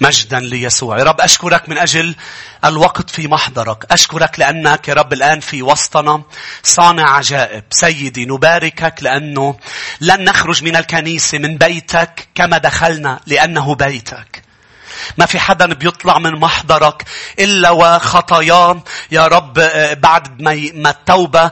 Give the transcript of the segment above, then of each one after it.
مجدا ليسوع. يا رب أشكرك من أجل الوقت في محضرك. أشكرك لأنك يا رب الآن في وسطنا. صانع عجائب. سيدي نباركك لأنه لن نخرج من الكنيسة من بيتك كما دخلنا لأنه بيتك. ما في حدا بيطلع من محضرك إلا وخطاياه يا رب آه، بعد ما التوبة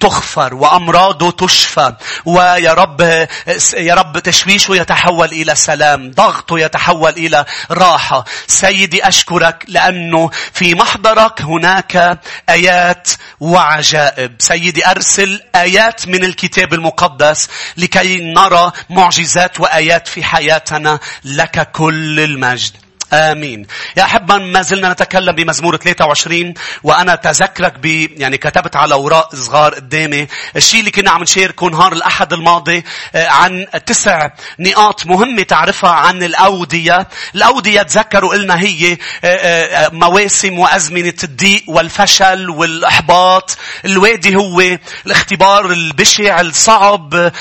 تغفر وأمراضه تشفى. ويا رب آه، يا رب تشويشه يتحول إلى سلام. ضغطه يتحول إلى راحة. سيدي أشكرك لأنه في محضرك هناك آيات وعجائب. سيدي أرسل آيات من الكتاب المقدس لكي نرى معجزات وآيات في حياتنا لك كل المجد. آمين. يا أحبا ما زلنا نتكلم بمزمور 23 وأنا تذكرك ب يعني كتبت على أوراق صغار قدامي الشيء اللي كنا عم نشاركه نهار الأحد الماضي آه، عن تسع نقاط مهمة تعرفها عن الأودية. الأودية تذكروا قلنا هي آه، آه، مواسم وأزمنة الضيق والفشل والإحباط. الوادي هو الاختبار البشع الصعب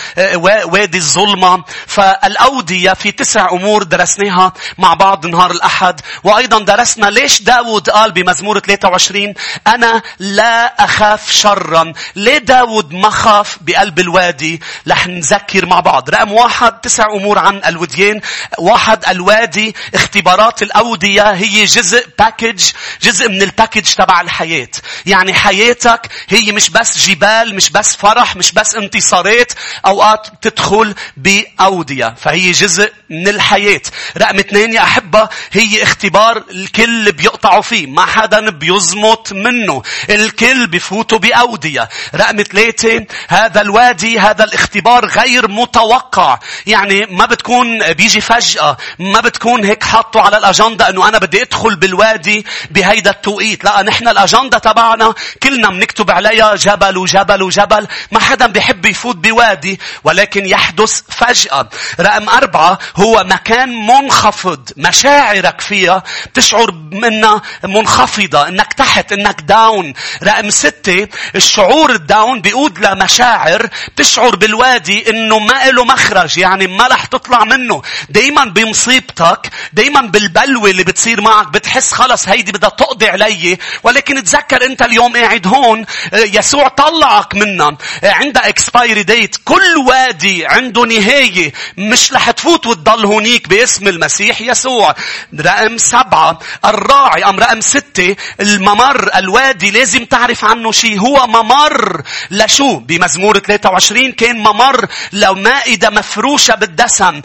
وادي الظلمة. فالأودية في تسع أمور درسناها مع بعض نهار الأحد. وأيضا درسنا ليش داود قال بمزمور 23 أنا لا أخاف شرا. ليه داود ما خاف بقلب الوادي؟ رح نذكر مع بعض. رقم واحد تسع أمور عن الوديان. واحد الوادي. اختبارات الأودية هي جزء package جزء من ال package تبع الحياة. يعني حياتك هي مش بس جبال مش بس فرح مش بس انتصارات. أوقات تدخل بأودية فهي جزء من الحياة. رقم اثنين يا أحبة هي اختبار الكل بيقطعوا فيه. ما حدا بيزمط منه. الكل بفوتوا بأودية. رقم ثلاثة هذا الوادي هذا الاختبار غير متوقع. يعني ما بتكون بيجي فجأة. ما بتكون هيك حاطه على الأجندة أنه أنا بدي أدخل بالوادي بهيدا التوقيت. لا نحن الأجندة تبعنا كلنا بنكتب عليها جبل وجبل وجبل. ما حدا بيحب يفوت بوادي ولكن يحدث فجأة. رقم أربعة هو مكان منخفض. مشاعر مشاعرك فيها بتشعر منها منخفضة إنك تحت إنك داون رقم ستة الشعور ال down بيقود لمشاعر بتشعر بالوادي إنه ما له مخرج يعني ما رح تطلع منه. دايما بمصيبتك دايما بالبلوة اللي بتصير معك بتحس خلص هيدي بدها تقضي علي. ولكن تذكر أنت اليوم قاعد هون يسوع طلعك منها. عندها expiry date كل وادي عنده نهاية. مش رح تفوت وتضل هونيك باسم المسيح يسوع. رقم سبعة. الراعي أم رقم ستة. الممر الوادي لازم تعرف عنه شيء هو ممر. لشو؟ بمزمور 23 كان ممر. لمائدة مفروشة بالدسم.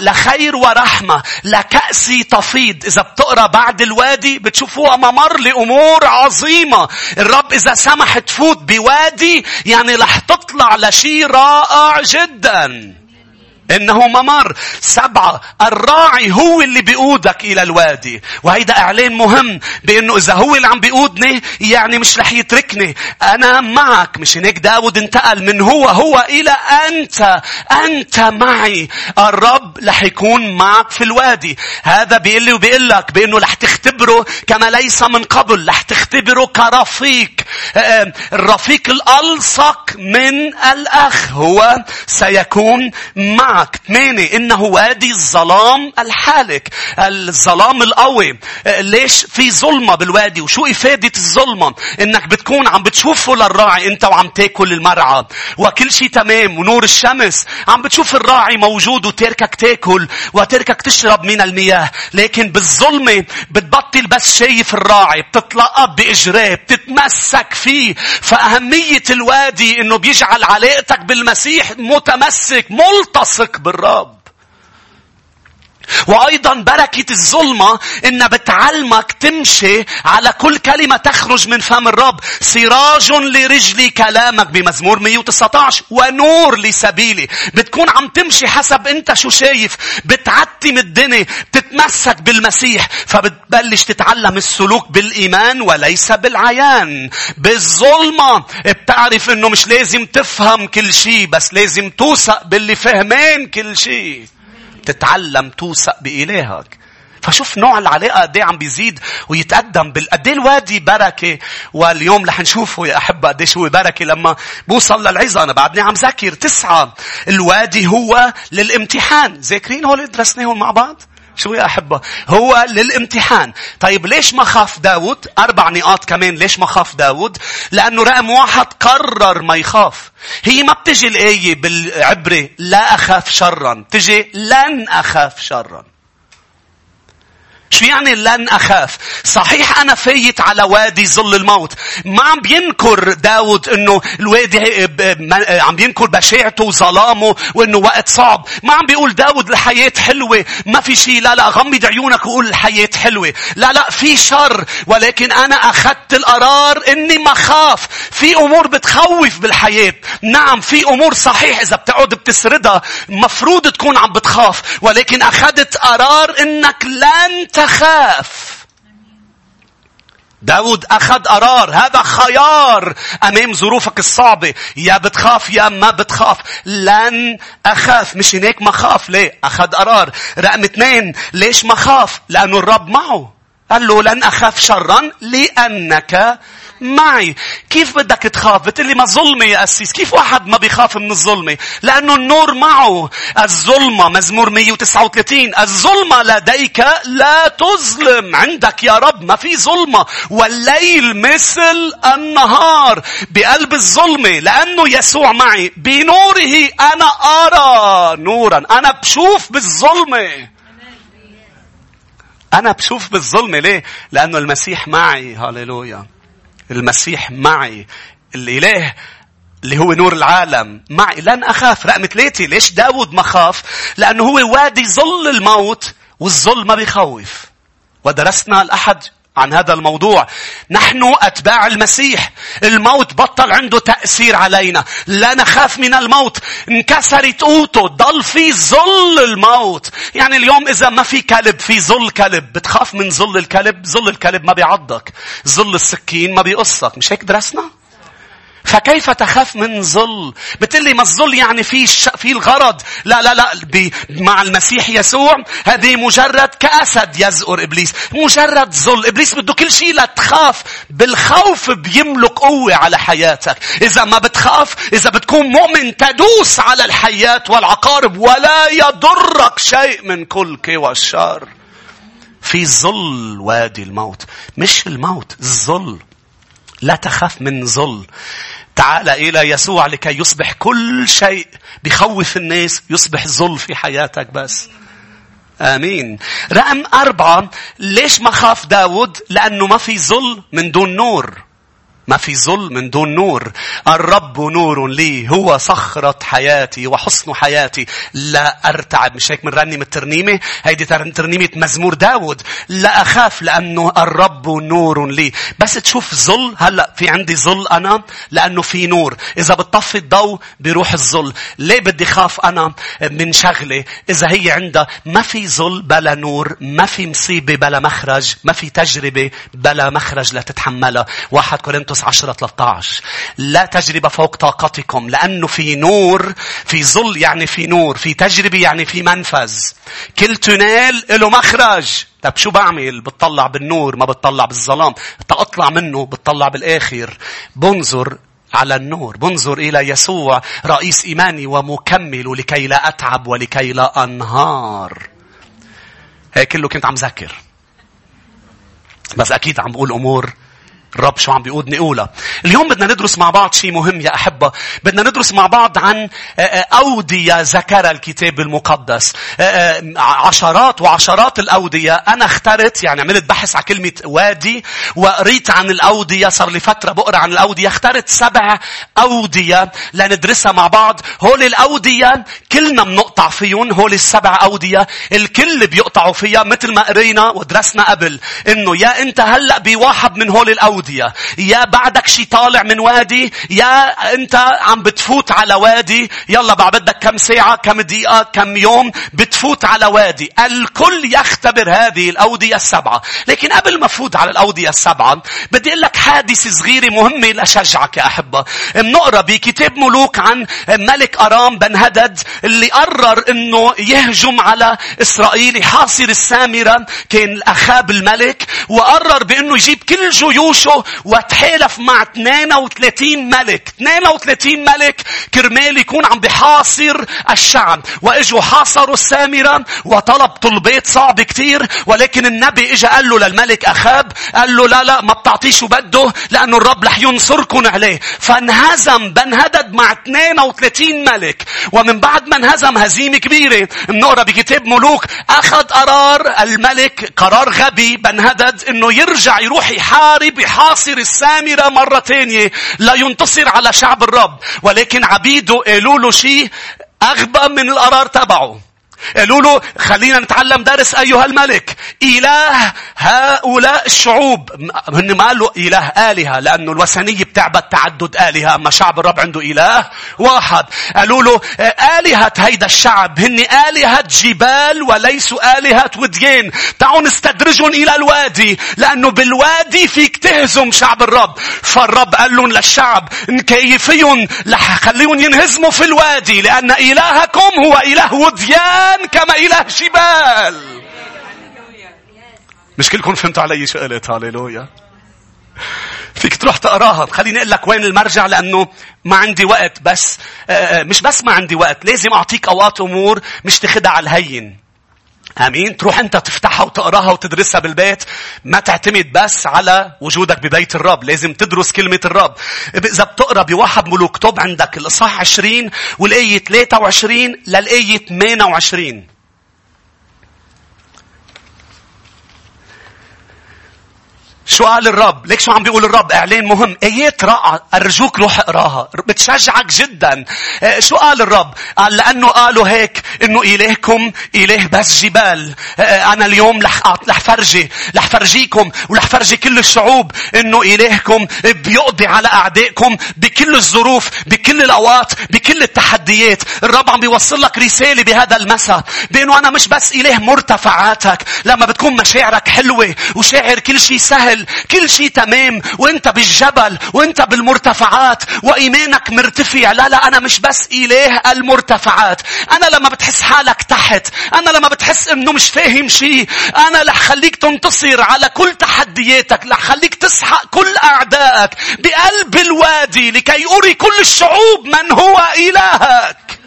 لخير ورحمة. لكأس تفيض. إذا بتقرأ بعد الوادي بتشوفوها ممر لأمور عظيمة. الرب إذا سمح تفوت بوادي يعني رح تطلع لشيء رائع جداً. إنه ممر. سبعة الراعي هو اللي بيقودك إلى الوادي. وهيدا إعلان مهم بأنه إذا هو اللي عم بيقودني يعني مش رح يتركني. أنا معك. مش هيك داود انتقل من هو هو إلى أنت. أنت معي. الرب رح يكون معك في الوادي. هذا بيقول لي وبيقول لك بأنه رح تختبره كما ليس من قبل. رح تختبره كرفيق. الرفيق الألصق من الأخ هو سيكون معك. ثمانية إنه وادي الظلام الحالك الظلام القوي. ليش في ظلمة بالوادي؟ وشو إفادة الظلمة؟ إنك بتكون عم بتشوفه للراعي أنت وعم تاكل المرعى. وكل شيء تمام ونور الشمس. عم بتشوف الراعي موجود وتركك تاكل وتركك تشرب من المياه. لكن بالظلمة بتبطل بس شايف الراعي بتتلقب بإجراه بتتمسك فيه. فأهمية الوادي إنه بيجعل علاقتك بالمسيح متمسك ملتصق بالرب. وأيضا بركة الظلمة إنها بتعلمك تمشي على كل كلمة تخرج من فم الرب. سراج لرجلي كلامك بمزمور 119 ونور لسبيلي. بتكون عم تمشي حسب أنت شو شايف. بتعتم الدنيا. بتتمسك بالمسيح. فبتبلش تتعلم السلوك بالإيمان وليس بالعيان. بالظلمة بتعرف إنه مش لازم تفهم كل شيء بس لازم توثق باللي فهمان كل شيء. تتعلم توثق بإلهك. فشوف نوع العلاقة قد عم بيزيد ويتقدم بالقد الوادي بركة واليوم رح نشوفه يا أحبة قديش هو بركة. لما بوصل للعظة أنا بعدني عم ذاكر تسعة. الوادي هو للامتحان. ذاكرين هول درسناهم مع بعض. شو يا أحبة؟ هو للامتحان. طيب ليش ما خاف داود؟ أربع نقاط كمان ليش ما خاف داود؟ لأنه رقم واحد قرر ما يخاف. هي ما بتجي الآية بالعبرة لا أخاف شرا. تجي لن أخاف شرا. شو يعني لن أخاف؟ صحيح أنا فايت على وادي ظل الموت. ما عم بينكر داود إنه الوادي عم بينكر بشاعته وظلامه وإنه وقت صعب. ما عم بيقول داود الحياة حلوة. ما في شيء. لا لا غمض عيونك وقول الحياة حلوة. لا لا في شر. ولكن أنا أخذت القرار إني ما خاف. في أمور بتخوف بالحياة. نعم في أمور صحيح إذا بتقعد بتسردها مفروض تكون عم بتخاف. ولكن أخذت قرار إنك لن تخاف. داود أخذ قرار. هذا خيار أمام ظروفك الصعبة. يا بتخاف يا ما بتخاف. لن أخاف. مش هيك ما خاف ليه؟ أخذ قرار. رقم اثنين ليش ما خاف لأنه الرب معه. قال له لن أخاف شرا لأنك معي. كيف بدك تخاف؟ بتقلي ما ظلمة يا أسيس. كيف واحد ما بيخاف من الظلمة؟ لأنه النور معه. الظلمة مزمور 139 الظلمة لديك لا تظلم. عندك يا رب ما في ظلمة. والليل مثل النهار. بقلب الظلمة. لأنه يسوع معي. بنوره أنا أرى نورا. أنا بشوف بالظلمة. أنا بشوف بالظلمة ليه؟ لأنه المسيح معي. هاليلويا. المسيح معي الإله اللي هو نور العالم معي. لن أخاف. رقم ثلاثة ليش داود ما خاف؟ لأنه هو وادي ظل الموت والظل ما بيخوف. ودرسنا الأحد عن هذا الموضوع. نحن أتباع المسيح. الموت بطل عنده تأثير علينا. لا نخاف من الموت. انكسرت قوته. ضل في ظل الموت. يعني اليوم إذا ما في كلب في ظل كلب. بتخاف من ظل الكلب. ظل الكلب ما بيعضك. ظل السكين ما بيقصك. مش هيك درسنا؟ فكيف تخاف من ظل؟ بتقلي ما الظل يعني في ش... في الغرض. لا لا لا. مع المسيح يسوع هذه مجرد كأسد يزقر إبليس. مجرد ظل. إبليس بده كل شيء لا تخاف. بالخوف بيملك قوة على حياتك. إذا ما بتخاف إذا بتكون مؤمن تدوس على الحياة والعقارب ولا يضرك شيء من كل كوى الشر. في ظل وادي الموت. مش الموت. الظل. لا تخاف من ظل. تعال إلى يسوع لكي يصبح كل شيء بخوف الناس يصبح ظل في حياتك بس. آمين. رقم أربعة ليش ما خاف داود؟ لأنه ما في ظل من دون نور. ما في ظل من دون نور. الرب نور لي. هو صخرة حياتي وحصن حياتي. لا أرتعب. مش هيك رنم الترنيمة؟ هيدي ترنيمة مزمور داود. لا أخاف لأنه الرب نور لي. بس تشوف ظل. هلأ في عندي ظل أنا لأنه في نور. إذا بتطفي الضوء بيروح الظل. ليه بدي خاف أنا من شغلة إذا هي عندها ما في ظل بلا نور. ما في مصيبة بلا مخرج. ما في تجربة بلا مخرج لتتحملها. واحد كورنثوس كورنثوس 10 13 لا تجربة فوق طاقتكم لأنه في نور في ظل يعني في نور في تجربة يعني في منفذ كل تنال له مخرج طب شو بعمل؟ بتطلع بالنور ما بتطلع بالظلام. تطلع منه بتطلع بالآخر. بنظر على النور. بنظر إلى يسوع رئيس إيماني ومكمل لكي لا أتعب ولكي لا أنهار. هيك كله كنت عم ذكر. بس أكيد عم بقول أمور الرب شو عم بيقود نقولها. اليوم بدنا ندرس مع بعض شيء مهم يا أحبة. بدنا ندرس مع بعض عن آه، آه، أودية ذكرها الكتاب المقدس. آه، عشرات وعشرات الأودية. أنا اخترت يعني عملت بحث على كلمة وادي وقريت عن الأودية. صار لي فترة بقرأ عن الأودية. اخترت سبع أودية لندرسها مع بعض. هول الأودية كلنا بنقطع فيهم. هول السبع أودية الكل بيقطعوا فيها مثل ما قرينا ودرسنا قبل. إنه يا أنت هلأ بواحد من هول الأودية أودية يا بعدك شي طالع من وادي يا أنت عم بتفوت على وادي. يلا بعد بدك كم ساعة كم دقيقة كم يوم بتفوت على وادي. الكل يختبر هذه الأودية السبعة. لكن قبل ما فوت على الأودية السبعة بدي أقول لك حادثة صغيرة مهمة لأشجعك يا أحبة. بنقرأ بكتاب ملوك عن ملك أرام بن هدد اللي قرر إنه يهجم على إسرائيل. يحاصر السامرة كان اخاب الملك وقرر بإنه يجيب كل جيوشه نفسه وتحالف مع 32 ملك. 32 ملك كرمال يكون عم بحاصر الشعب. وإجوا حاصروا السامرة وطلب طلبات صعبة كتير. ولكن النبي اجى قال له للملك أخاب قال له لا لا ما بتعطيه شو بده لأنه الرب رح ينصركم عليه. فانهزم بنهدد مع 32 ملك. ومن بعد ما انهزم هزيمة كبيرة بنقرأ بكتاب ملوك أخذ قرار الملك قرار غبي بنهدد إنه يرجع يروح يحارب يحاصر السامرة مرة تانية لا ينتصر على شعب الرب ولكن عبيده قالوا له شيء أغبى من القرار تبعه قالوا له خلينا نتعلم درس أيها الملك. إله هؤلاء الشعوب. هن ما قالوا إله آلهة لأنه الوثنية بتعبد تعدد آلهة أما شعب الرب عنده إله واحد. قالوا له آلهة هيدا الشعب هن آلهة جبال وليسوا آلهة وديان. تعالوا نستدرجهم إلى الوادي لأنه بالوادي فيك تهزم شعب الرب. فالرب قال لهم للشعب نكيفيهم خليهم ينهزموا في الوادي لأن إلهكم هو إله وديان. الآن إله جبال. مش كلكم فهمتوا علي شو قلت؟ هاليلويا فيك تروح تقراها. خليني أقول لك وين المرجع لأنه ما عندي وقت. بس آه، آه، مش بس ما عندي وقت. لازم أعطيك أوقات أمور مش تاخدها على الهين. امين تروح انت تفتحها وتقراها وتدرسها بالبيت. ما تعتمد بس على وجودك ببيت الرب. لازم تدرس كلمة الرب. إذا بتقرأ بواحد ملوك توب عندك الإصحاح 20 والآية 23 للآية 28 قال الرب؟ ليك شو عم بيقول الرب؟ إعلان مهم. ايات رائعة. أرجوك روح اقراها. بتشجعك جدا. شو قال الرب؟ قال لأنه قالوا هيك إنه إلهكم إله بس جبال. آه، آه، أنا اليوم رح رح فرجي رح فرجيكم ورح فرجي كل الشعوب إنه إلهكم بيقضي على أعدائكم بكل الظروف، بكل الأوقات، بكل التحديات. الرب عم بيوصل لك رسالة بهذا المساء بأنه أنا مش بس إله مرتفعاتك لما بتكون مشاعرك حلوة وشاعر كل شيء سهل كل شيء تمام وانت بالجبل وانت بالمرتفعات وإيمانك مرتفع. لا لا أنا مش بس إله المرتفعات. أنا لما بتحس حالك تحت أنا لما بتحس إنه مش فاهم شيء أنا رح خليك تنتصر على كل تحدياتك رح خليك تسحق كل أعدائك بقلب الوادي لكي أري كل الشعوب من هو إلهك.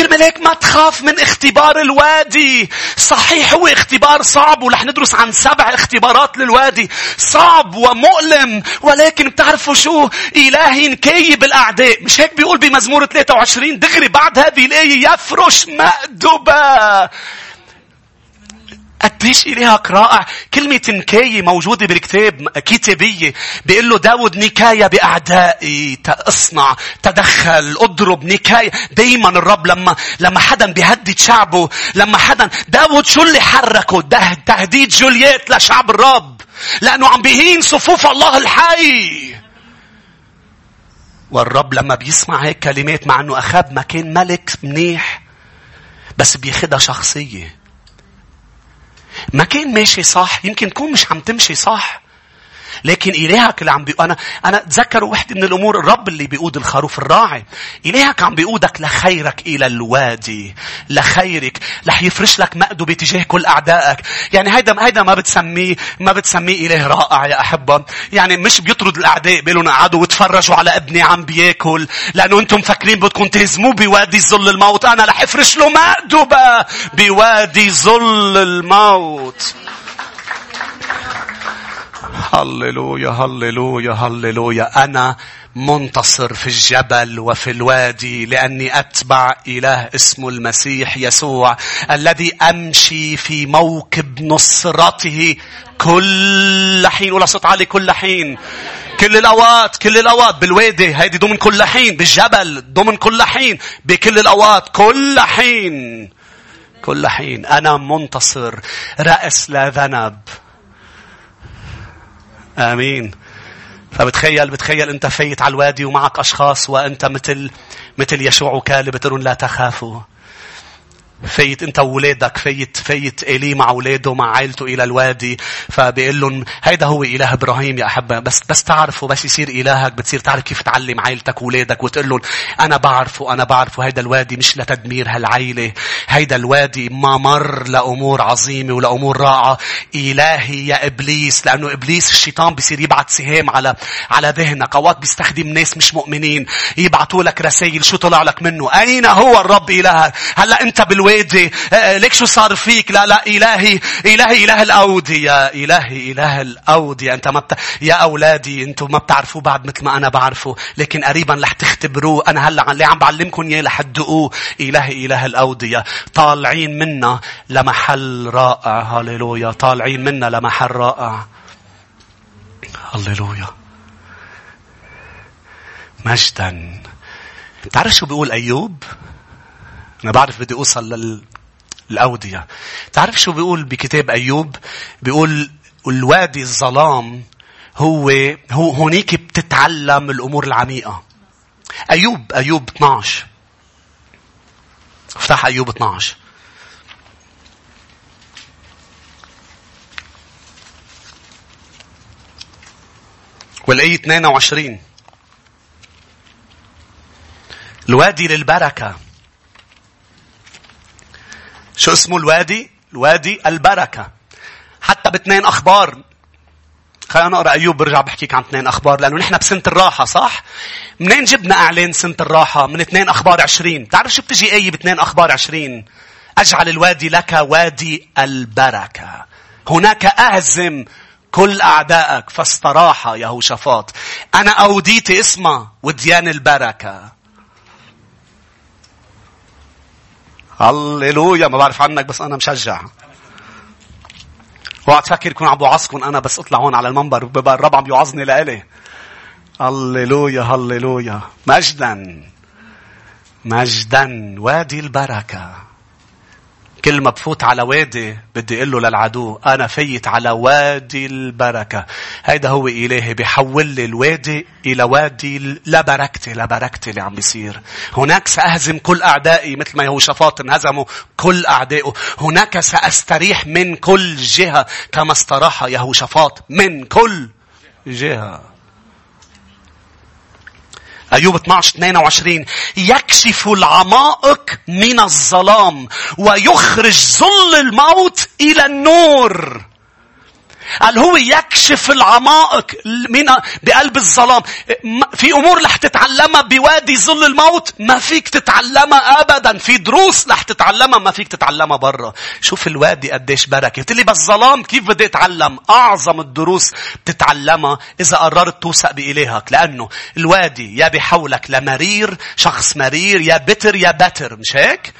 كرمال هيك ما تخاف من اختبار الوادي. صحيح هو اختبار صعب ورح ندرس عن سبع اختبارات للوادي. صعب ومؤلم ولكن بتعرفوا شو؟ إلهي نكيب الأعداء. مش هيك بيقول بمزمور 23 دغري بعد هذه الآية يفرش مأدبة. قديش إلهك رائع. كلمة نكاية موجودة بالكتاب كتابية. بيقول له داود نكاية بأعدائي. اصنع. تدخل. اضرب. نكاية. دايما الرب لما, لما حدا بيهدد شعبه. لما حدا. داود شو اللي حركه؟ ده تهديد جولييت لشعب الرب. لأنه عم بيهين صفوف الله الحي. والرب لما بيسمع هيك كلمات مع إنه أخاب ما كان ملك منيح بس بياخدها شخصية ما كان ماشي صح يمكن تكون مش عم تمشي صح. لكن إلهك اللي عم بي... أنا أنا تذكروا وحدة من الأمور الرب اللي بيقود الخروف الراعي. إلهك عم بيقودك لخيرك إلى الوادي. لخيرك. رح يفرش لك مأدبة تجاه كل أعدائك. يعني هيدا هيدا ما بتسميه ما بتسميه إله رائع يا أحبة. يعني مش بيطرد الأعداء بيقولوا قعدوا وتفرجوا على ابني عم بياكل. لأنه أنتم مفكرين بدكم تهزموه بوادي ظل الموت. أنا رح أفرش له مأدبة بوادي ظل الموت. هللويا هللويا هللويا. أنا منتصر في الجبل وفي الوادي لأني أتبع إله اسمه المسيح يسوع الذي أمشي في موكب نصرته كل حين. ولا صوت عالي كل حين. كل الأوقات كل الأوقات. بالوادي هيدي ضمن كل حين. بالجبل ضمن كل حين. بكل الأوقات كل حين. كل حين. أنا منتصر. رأس لا ذنب. آمين. فبتخيل بتخيل أنت فايت على الوادي ومعك أشخاص وأنت مثل مثل يشوع وكالب بتقولون لا تخافوا. فايت انت وولادك فايت فايت الي مع اولاده مع عائلته إلى الوادي. فبيقول لهم هيدا هو إله إبراهيم يا أحبة. بس بس تعرفوا بس يصير إلهك بتصير تعرف كيف تعلم عائلتك واولادك وتقول لهم أنا بعرفه أنا بعرفه. هيدا الوادي مش لتدمير هالعائله هيدا الوادي ما مر لأمور عظيمة ولأمور رائعة. إلهي يا إبليس. لأنه إبليس الشيطان بيصير يبعث سهام على على ذهنك. أوقات بيستخدم ناس مش مؤمنين. يبعثوا لك رسائل شو طلع لك منه. أين هو الرب إلهك؟ هلأ أنت بالوادي الوادي آه، آه، ليك شو صار فيك؟ لا لا إلهي إلهي إله الأودية إلهي إله الأودية أنت ما بت... يا أولادي أنتم ما بتعرفوه بعد مثل ما أنا بعرفه. لكن قريبا رح تختبروه. أنا هلأ اللي عم بعلمكم إياه تدقوه. إلهي إله الأودية طالعين منا لمحل رائع. هاليلويا طالعين منا لمحل رائع. هاليلويا مجدا. تعرف شو بيقول أيوب؟ أنا بعرف بدي أوصل للأودية. تعرف شو بيقول بكتاب أيوب؟ بيقول الوادي الظلام هو هو هونيك بتتعلم الأمور العميقة. أيوب أيوب 12 افتح أيوب 12 والآية 22 الوادي للبركة شو اسمه الوادي؟ الوادي البركة. حتى باثنين أخبار. خلينا نقرأ أيوب برجع بحكيك عن اثنين أخبار لأنه نحن بسنة الراحة صح؟ منين جبنا إعلان سنة الراحة؟ من اثنين أخبار عشرين. تعرف شو بتجي آية باثنين أخبار عشرين؟ أجعل الوادي لك وادي البركة. هناك أهزم كل أعدائك فاستراح يهوشافاط. أنا أوديتي اسمه وديان البركة. هللويا ما بعرف عنك بس أنا مشجع. اوعى تفكر يكون عم بوعظكم أنا بس أطلع هون على المنبر الرب عم يوعظني لإلي. هللويا هللويا مجدا مجدا وادي البركة كل ما بفوت على وادي بدي أقول له للعدو أنا فيت على وادي البركة. هيدا هو إلهي بيحول لي الوادي إلى وادي لا بركتي لا بركتي اللي عم بيصير. هناك سأهزم كل أعدائي مثل ما يهوشافاط انهزموا كل أعدائه. هناك سأستريح من كل جهة كما استراح يهوشافاط من كل جهة. أيوب 12 22 يكشف العمائق من الظلام ويخرج ظل الموت إلى النور. قال هو يكشف العمائق من بقلب الظلام. في أمور رح تتعلمها بوادي ظل الموت ما فيك تتعلمها ابدا. في دروس رح تتعلمها ما فيك تتعلمها برا. شوف الوادي قديش بركة. قلت لي بس ظلام كيف بدي أتعلم؟ أعظم الدروس بتتعلمها إذا قررت توثق بإلهك. لأنه الوادي يا بحولك لمرير شخص مرير يا بتر يا بتر. مش هيك؟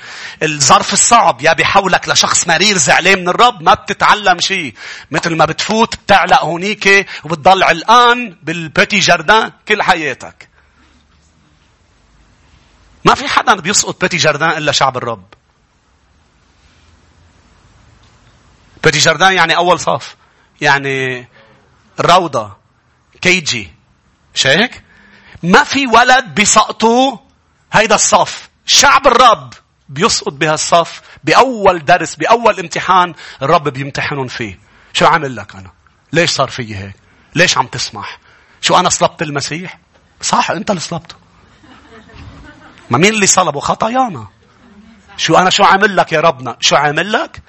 الظرف الصعب يا بحولك لشخص مرير زعلان من الرب ما بتتعلم شيء. مثل ما بتفوت بتعلق هونيك وبتضل علقان بالبيتي جاردان كل حياتك. ما في حدا بيسقط بيتي جاردان إلا شعب الرب. بيتي جاردان يعني أول صف. يعني الروضة. كيجي. مش هيك؟ ما في ولد بيسقطوا هيدا الصف. شعب الرب بيسقط بهالصف بأول درس بأول امتحان الرب بيمتحنهم فيه. شو عامل لك أنا؟ ليش صار فيي هيك؟ ليش عم تسمح؟ شو أنا صلبت المسيح؟ صح أنت اللي صلبته. ما مين اللي صلبه؟ خطايانا. شو أنا شو عامل لك يا ربنا؟ شو عامل لك؟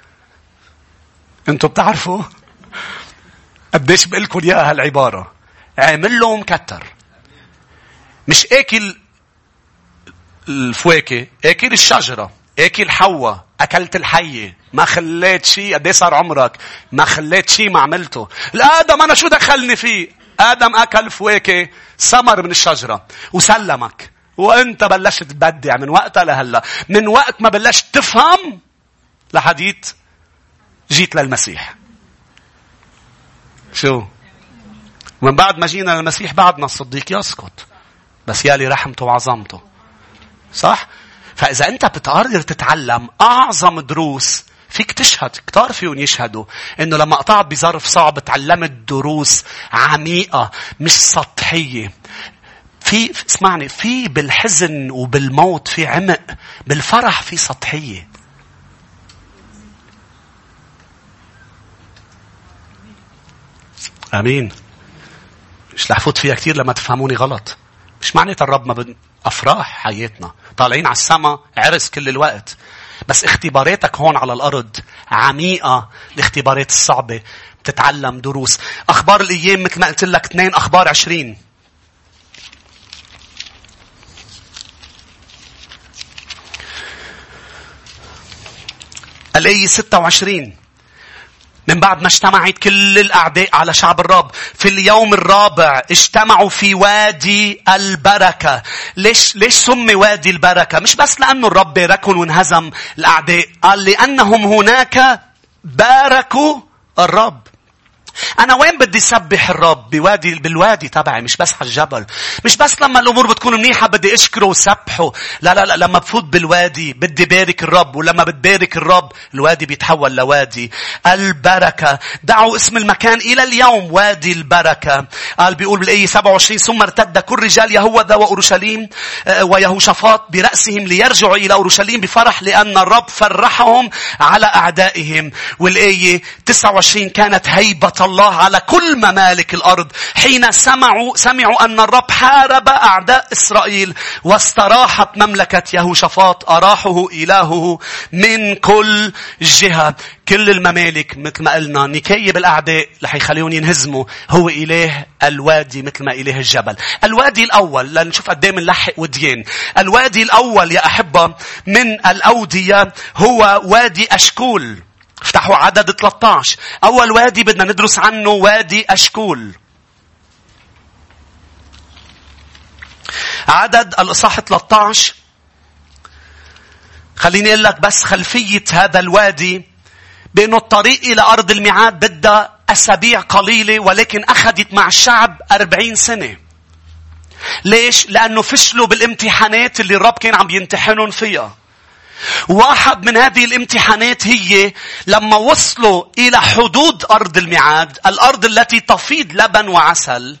أنتوا بتعرفوا؟ قديش بقول لكم إياها هالعبارة. عامل له مكتر. مش اكل الفواكه، اكل الشجرة. اكل حواء أكلت الحيه ما خليت شيء قد صار عمرك ما خليت شيء ما عملته. الآدم أنا شو دخلني فيه؟ آدم أكل فواكه ثمر من الشجرة وسلمك. وأنت بلشت تبدع من وقتها لهلا. من وقت ما بلشت تفهم لحديت جيت للمسيح. شو؟ من بعد ما جينا للمسيح بعدنا الصديق يسقط بس يالي رحمته وعظمته. صح؟ فإذا أنت بتقرر تتعلم أعظم دروس فيك تشهد كتار فيهم يشهدوا إنه لما قطعت بظرف صعب تعلمت دروس عميقة مش سطحية. في اسمعني في بالحزن وبالموت في عمق بالفرح في سطحية. آمين. مش لحفوت فيها كتير لما تفهموني غلط. مش معناتها الرب ما بن... أفراح حياتنا. طالعين على السما عرس كل الوقت. بس اختباراتك هون على الأرض عميقة الاختبارات الصعبة. بتتعلم دروس. أخبار الأيام مثل ما قلت لك اثنين أخبار عشرين. الآية 26 من بعد ما اجتمعت كل الأعداء على شعب الرب في اليوم الرابع اجتمعوا في وادي البركة. ليش, ليش سمي وادي البركة؟ مش بس لأنه الرب باركهم وانهزم الأعداء قال لأنهم هناك باركوا الرب. أنا وين بدي سبح الرب؟ بوادي بالوادي تبعي مش بس على الجبل. مش بس لما الأمور بتكون منيحة بدي أشكره وسبحه. لا لا لا لما بفوت بالوادي بدي بارك الرب ولما بتبارك الرب الوادي بيتحول لوادي. البركة. دعوا اسم المكان إلى اليوم وادي البركة. قال بيقول بالآية 27 ثم ارتد كل رجال يهوذا وأورشليم آه، ويهوشافاط برأسهم ليرجعوا إلى أورشليم بفرح لأن الرب فرحهم على أعدائهم. والآية 29 كانت هيبة الله على كل ممالك الأرض حين سمعوا, سمعوا أن الرب حارب أعداء إسرائيل واستراحت مملكة يهوشافاط أراحه إلهه من كل جهة. كل الممالك مثل ما قلنا نكاية بالأعداء رح يخليهم ينهزموا هو إله الوادي مثل ما إله الجبل. الوادي الأول لنشوف قد إيه بنلحق وديان. الوادي الأول يا أحبة من الأودية هو وادي أشكول. افتحوا عدد 13. أول وادي بدنا ندرس عنه وادي أشكول. عدد الإصحاح 13. خليني أقول لك بس خلفية هذا الوادي بأنه الطريق إلى أرض الميعاد بدها أسابيع قليلة ولكن أخذت مع الشعب أربعين سنة. ليش؟ لأنه فشلوا بالامتحانات اللي الرب كان عم يمتحنهم فيها. واحد من هذه الامتحانات هي لما وصلوا إلى حدود أرض الميعاد الأرض التي تفيض لبن وعسل.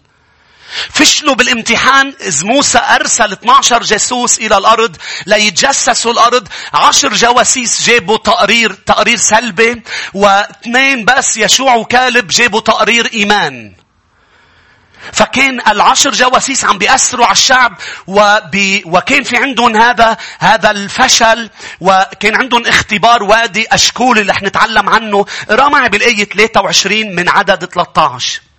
فشلوا بالامتحان؟ إذ موسى أرسل 12 جاسوس إلى الأرض ليتجسسوا الأرض. عشر جواسيس جابوا تقرير تقرير سلبي واثنين بس يشوع وكالب جابوا تقرير إيمان. فكان العشر جواسيس عم بيأثروا على الشعب وبي وكان في عندهم هذا هذا الفشل وكان عندهم اختبار وادي أشكول اللي رح نتعلم عنه. اقرا معي بالآية 23 من عدد 13.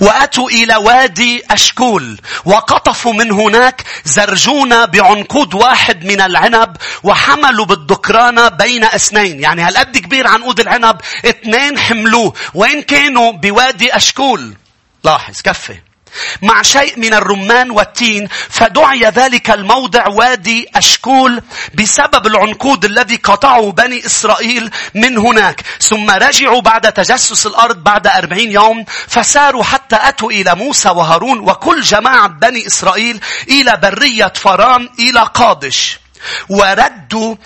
وأتوا إلى وادي أشكول وقطفوا من هناك زرجونة بعنقود واحد من العنب وحملوا بالذكرانة بين اثنين. يعني هالقد كبير عنقود العنب؟ اثنين حملوه. وين كانوا؟ بوادي أشكول. لاحظ كفي. مع شيء من الرمان والتين فدعي ذلك الموضع وادي أشكول بسبب العنقود الذي قطعه بني إسرائيل من هناك. ثم رجعوا بعد تجسس الأرض بعد أربعين يوم فساروا حتى أتوا إلى موسى وهارون وكل جماعة بني إسرائيل إلى برية فران إلى قادش. وردوا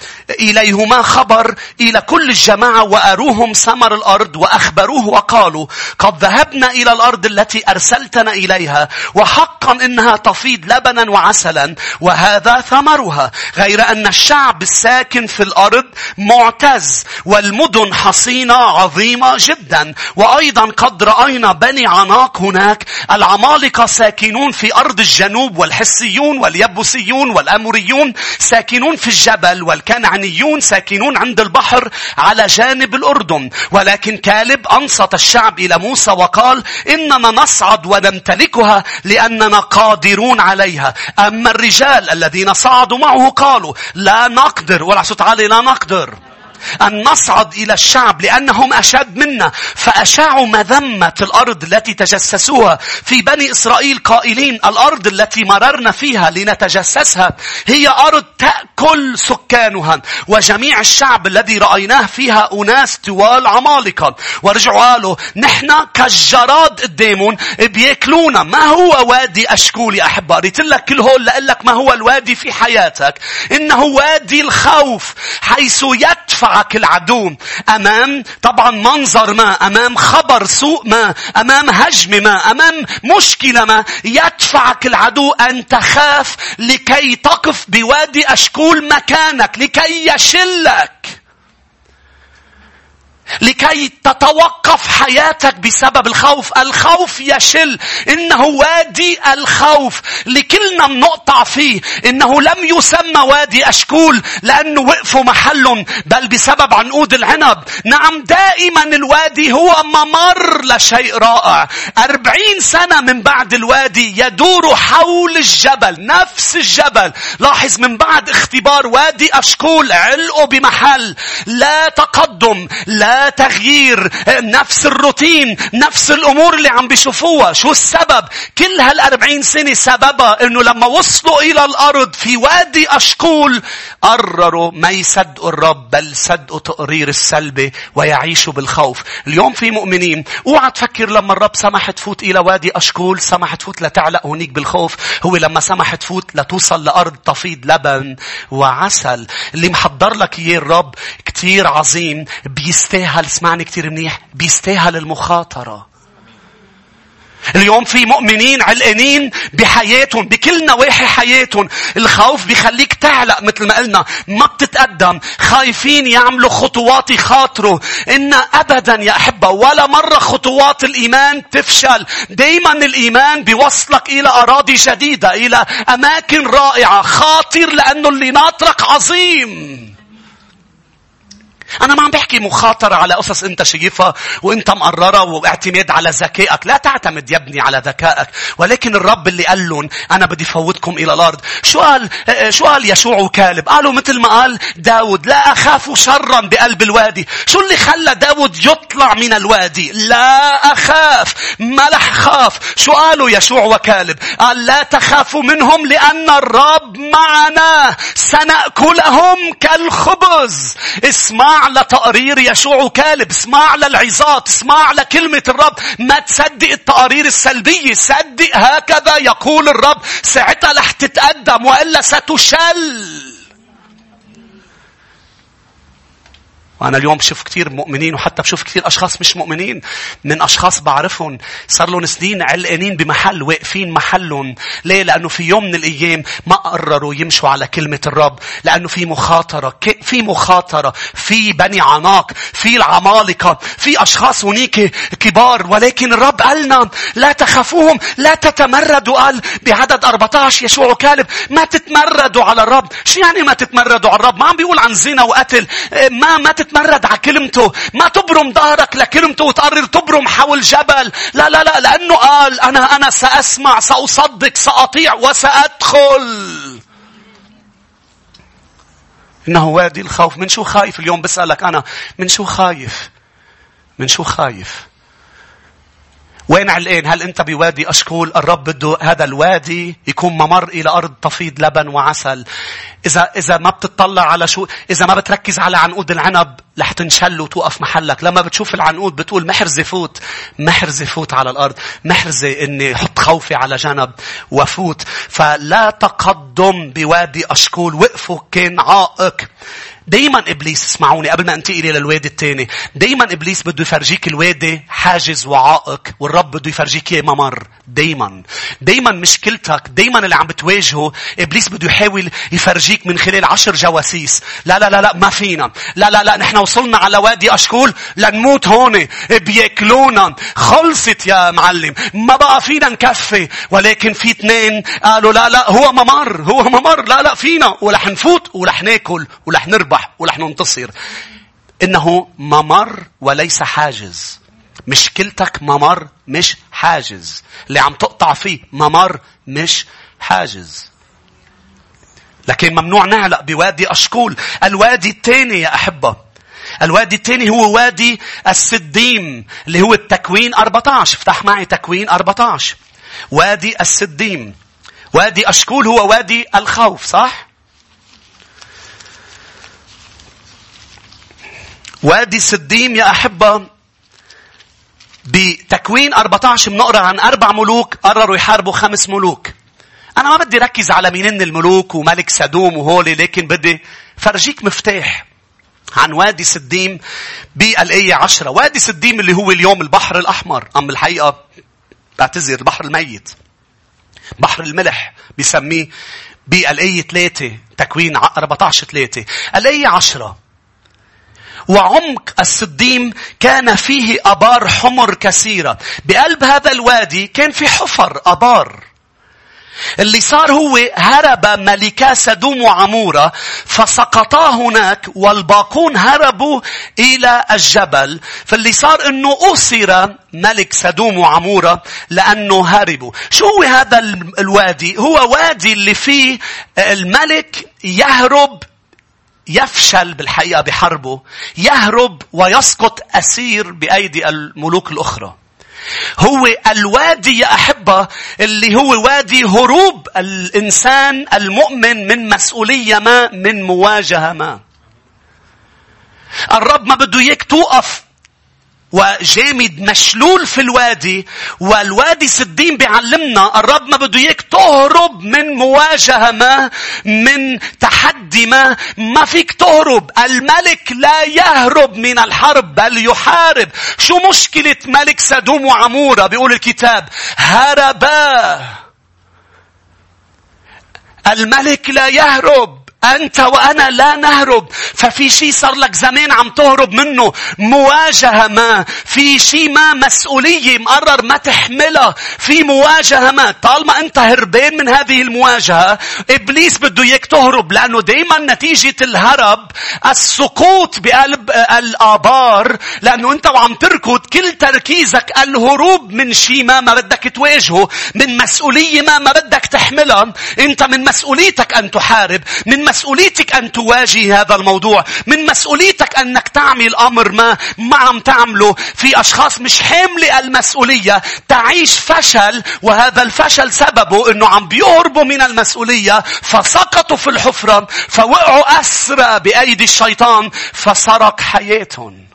إليهما خبر إلى كل الجماعة وأروهم ثمر الأرض وأخبروه وقالوا قد ذهبنا إلى الأرض التي أرسلتنا إليها وحقا إنها تفيض لبنا وعسلا وهذا ثمرها غير أن الشعب الساكن في الأرض معتز والمدن حصينة عظيمة جدا وأيضا قد رأينا بني عناق هناك العمالقة ساكنون في أرض الجنوب والحسيون واليبوسيون والأموريون ساكنون ساكنون في الجبل والكنعانيون ساكنون عند البحر على جانب الأردن. ولكن كالب أنصت الشعب إلى موسى وقال إننا نصعد ونمتلكها لأننا قادرون عليها. أما الرجال الذين صعدوا معه قالوا لا نقدر ولا تعالى لا نقدر. أن نصعد إلى الشعب لأنهم أشد منا. فأشاعوا مذمة الأرض التي تجسسوها. في بني إسرائيل قائلين الأرض التي مررنا فيها لنتجسسها هي أرض تأكل سكانها. وجميع الشعب الذي رأيناه فيها أناس طوال عمالقة. ورجعوا قالوا نحن كالجراد قدامهم بياكلونا. ما هو وادي أشكول يا أحبة قريت لك كل هول لأقول ما هو الوادي في حياتك. إنه وادي الخوف حيث يدفع يدفعك العدو أمام طبعا منظر ما أمام خبر سوء ما أمام هجم ما أمام مشكلة ما يدفعك العدو أن تخاف لكي تقف بوادي أشكول مكانك لكي يشلك. لكي تتوقف حياتك بسبب الخوف. الخوف يشل. إنه وادي الخوف. لكلنا نقطع فيه. إنه لم يسمى وادي أشكول. لأنه وقفوا محل. بل بسبب عنقود العنب. نعم دائما الوادي هو ممر لشيء رائع. أربعين سنة من بعد الوادي يدور حول الجبل. نفس الجبل. لاحظ من بعد اختبار وادي أشكول. علقوا بمحل. لا تقدم. لا تغيير نفس الروتين نفس الأمور اللي عم بيشوفوها. شو السبب؟ كل هالأربعين سنة سببها أنه لما وصلوا إلى الأرض في وادي أشكول قرروا ما يصدقوا الرب بل صدقوا تقرير السلبي ويعيشوا بالخوف. اليوم في مؤمنين اوعى تفكر لما الرب سمح تفوت إلى وادي أشكول سمح تفوت لتعلق هونيك بالخوف. هو لما سمح تفوت لتوصل لأرض تفيض لبن وعسل. اللي محضر لك إياه الرب كتير عظيم بيستاهل اسمعني كتير منيح بيستاهل المخاطرة. اليوم في مؤمنين علقانين بحياتهم بكل نواحي حياتهم. الخوف بيخليك تعلق مثل ما قلنا ما بتتقدم. خايفين يعملوا خطوات يخاطروا. إن أبدا يا أحبة ولا مرة خطوات الإيمان تفشل. دايما الإيمان بيوصلك إلى أراضي جديدة إلى أماكن رائعة. خاطر لأنه اللي ناطرك عظيم. أنا ما عم بحكي مخاطرة على قصص أنت شايفها وأنت مقررة واعتماد على ذكائك. لا تعتمد يا ابني على ذكائك. ولكن الرب اللي قال لهم أنا بدي فوتكم إلى الأرض. شو قال شو قال يشوع وكالب؟ قالوا مثل ما قال داود لا أخاف شرا بقلب الوادي. شو اللي خلى داود يطلع من الوادي؟ لا أخاف. ما رح خاف. شو قالوا يشوع وكالب؟ قال لا تخافوا منهم لأن الرب معنا. سنأكلهم كالخبز. اسمع اسمع لتقرير يشوع وكالب اسمع للعظات اسمع لكلمة الرب. ما تصدق التقارير السلبية صدق هكذا يقول الرب. ساعتها رح تتقدم وإلا ستشل. وأنا اليوم بشوف كثير مؤمنين وحتى بشوف كثير أشخاص مش مؤمنين. من أشخاص بعرفهم صار لهم سنين علقانين بمحل واقفين محلهم. ليه؟ لأنه في يوم من الأيام ما قرروا يمشوا على كلمة الرب. لأنه في مخاطرة في مخاطرة في بني عناق في العمالقة في أشخاص هنيك كبار. ولكن الرب قالنا لا تخافوهم لا تتمردوا. قال بعدد 14 يشوع كالب ما تتمردوا على الرب. شو يعني ما تتمردوا على الرب؟ ما عم بيقول عن زنا وقتل. ما ما تتمرد على كلمته. ما تبرم ظهرك لكلمته وتقرر تبرم حول جبل. لا لا لا لأنه قال أنا أنا سأسمع سأصدق سأطيع وسأدخل. إنه وادي الخوف. من شو خايف اليوم؟ بسألك أنا. من شو خايف؟ من شو خايف؟ وين علقان؟ هل أنت بوادي أشكول؟ الرب بده هذا الوادي يكون ممر إلى أرض تفيض لبن وعسل. إذا إذا ما بتطلع على شو إذا ما بتركز على عنقود العنب رح تنشل وتوقف محلك. لما بتشوف العنقود بتقول محرزة فوت محرزة فوت على الأرض محرزة إني حط خوفي على جنب وفوت. فلا تقدم بوادي أشكول وقفوا كان عائق. دايما إبليس اسمعوني قبل ما أنتقل إلى الوادي الثاني دايما إبليس بده يفرجيك الوادي حاجز وعائق والرب بده يفرجيك إياه ممر دايما. دايما مشكلتك دايما اللي عم بتواجهه إبليس بده يحاول يفرجيك من خلال عشر جواسيس. لا لا لا لا ما فينا. لا لا لا نحن وصلنا على وادي أشكول لنموت هون بياكلونا. خلصت يا معلم. ما بقى فينا نكفي. ولكن في اثنين قالوا لا لا هو ممر هو ممر. لا لا فينا. ورح نفوت ورح ناكل ورح نربح. نربح ورح ننتصر. إنه ممر وليس حاجز. مشكلتك ممر مش حاجز. اللي عم تقطع فيه ممر مش حاجز. لكن ممنوع نعلق بوادي أشكول. الوادي الثاني يا أحبة. الوادي الثاني هو وادي السديم اللي هو التكوين 14 افتح معي تكوين 14 وادي السديم وادي أشكول هو وادي الخوف صح وادي سديم يا أحبة بتكوين 14 بنقرا عن أربع ملوك قرروا يحاربوا خمس ملوك. أنا ما بدي ركز على مين الملوك وملك سدوم وهولي لكن بدي فرجيك مفتاح عن وادي سديم بالآية عشرة. وادي سديم اللي هو اليوم البحر الأحمر. أم الحقيقة بعتذر البحر الميت. بحر الملح بسميه بالآية ثلاثة تكوين 14 ثلاثة. الآية عشرة وعمق السديم كان فيه أبار حمر كثيرة. بقلب هذا الوادي كان في حفر أبار. اللي صار هو هرب ملكا سدوم وعمورة فسقطا هناك والباقون هربوا إلى الجبل فاللي صار إنه أسر ملك سدوم وعمورة لأنه هربوا شو هو هذا الوادي هو وادي اللي فيه الملك يهرب يفشل بالحقيقة بحربه يهرب ويسقط أسير بأيدي الملوك الأخرى. هو الوادي يا أحبة اللي هو وادي هروب الإنسان المؤمن من مسؤولية ما من مواجهة ما. الرب ما بده إياك توقف وجامد مشلول في الوادي والوادي سدين بيعلمنا الرب ما بده إياك تهرب من مواجهة ما من تحدي ما ما فيك تهرب. الملك لا يهرب من الحرب بل يحارب. شو مشكلة ملك سدوم وعمورة؟ بيقول الكتاب. هربا. الملك لا يهرب. أنت وأنا لا نهرب. ففي شيء صار لك زمان عم تهرب منه. مواجهة ما. في شيء ما مسؤولية مقرر ما تحملها. في مواجهة ما. طالما أنت هربان من هذه المواجهة. إبليس بده إياك تهرب. لأنه دايما نتيجة الهرب السقوط بقلب الآبار. لأنه أنت وعم تركض كل تركيزك الهروب من شيء ما ما بدك تواجهه. من مسؤولية ما ما بدك تحملها. أنت من مسؤوليتك أن تحارب. من مسؤوليتك أن تواجه هذا الموضوع. من مسؤوليتك أنك تعمل أمر ما ما عم تعمله. في أشخاص مش حاملة المسؤولية تعيش فشل وهذا الفشل سببه أنه عم بيهربوا من المسؤولية فسقطوا في الحفرة فوقعوا أسرى بأيدي الشيطان فسرق حياتهم.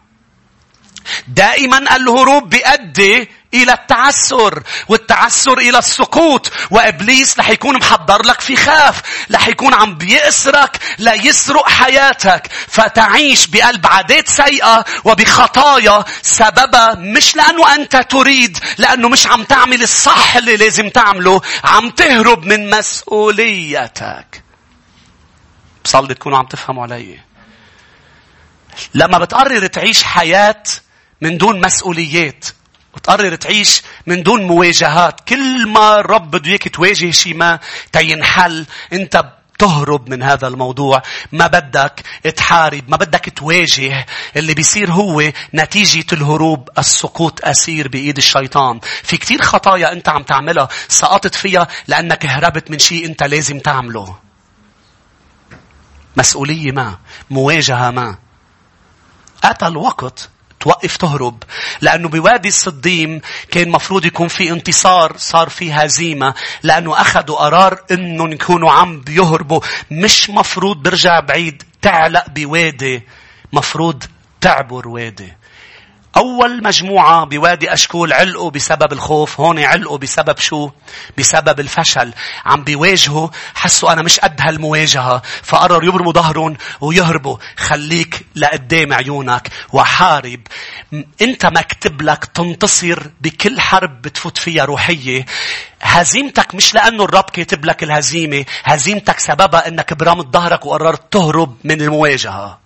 دائما الهروب بيؤدي إلى التعسر والتعسر إلى السقوط. وإبليس رح يكون محضر لك في خاف رح يكون عم بيأسرك ليسرق حياتك. فتعيش بقلب عادات سيئة وبخطايا سببها مش لأنه أنت تريد لأنه مش عم تعمل الصح اللي لازم تعمله. عم تهرب من مسؤوليتك. بصلي تكونوا عم تفهموا علي. لما بتقرر تعيش حياة من دون مسؤوليات وتقرر تعيش من دون مواجهات. كل ما الرب بده إياك تواجه شيء ما تينحل أنت تهرب من هذا الموضوع. ما بدك تحارب ما بدك تواجه. اللي بيصير هو نتيجة الهروب السقوط أسير بإيد الشيطان. في كتير خطايا أنت عم تعملها سقطت فيها لأنك هربت من شيء أنت لازم تعمله. مسؤولية ما مواجهة ما. أتى الوقت توقف تهرب لأنه بوادي الصديم كان مفروض يكون في انتصار صار في هزيمة لأنه أخذوا قرار أنهم يكونوا عم بيهربوا. مش مفروض برجع بعيد تعلق بوادي مفروض تعبر وادي. أول مجموعة بوادي أشكول علقوا بسبب الخوف. هون علقوا بسبب شو؟ بسبب الفشل. عم بيواجهوا حسوا أنا مش قد هالمواجهة. فقرروا يبرموا ظهرهم ويهربوا. خليك لقدام عيونك وحارب. أنت مكتب لك تنتصر بكل حرب بتفوت فيها روحية. هزيمتك مش لأنه الرب كاتب لك الهزيمة. هزيمتك سببها أنك برمت ظهرك وقررت تهرب من المواجهة.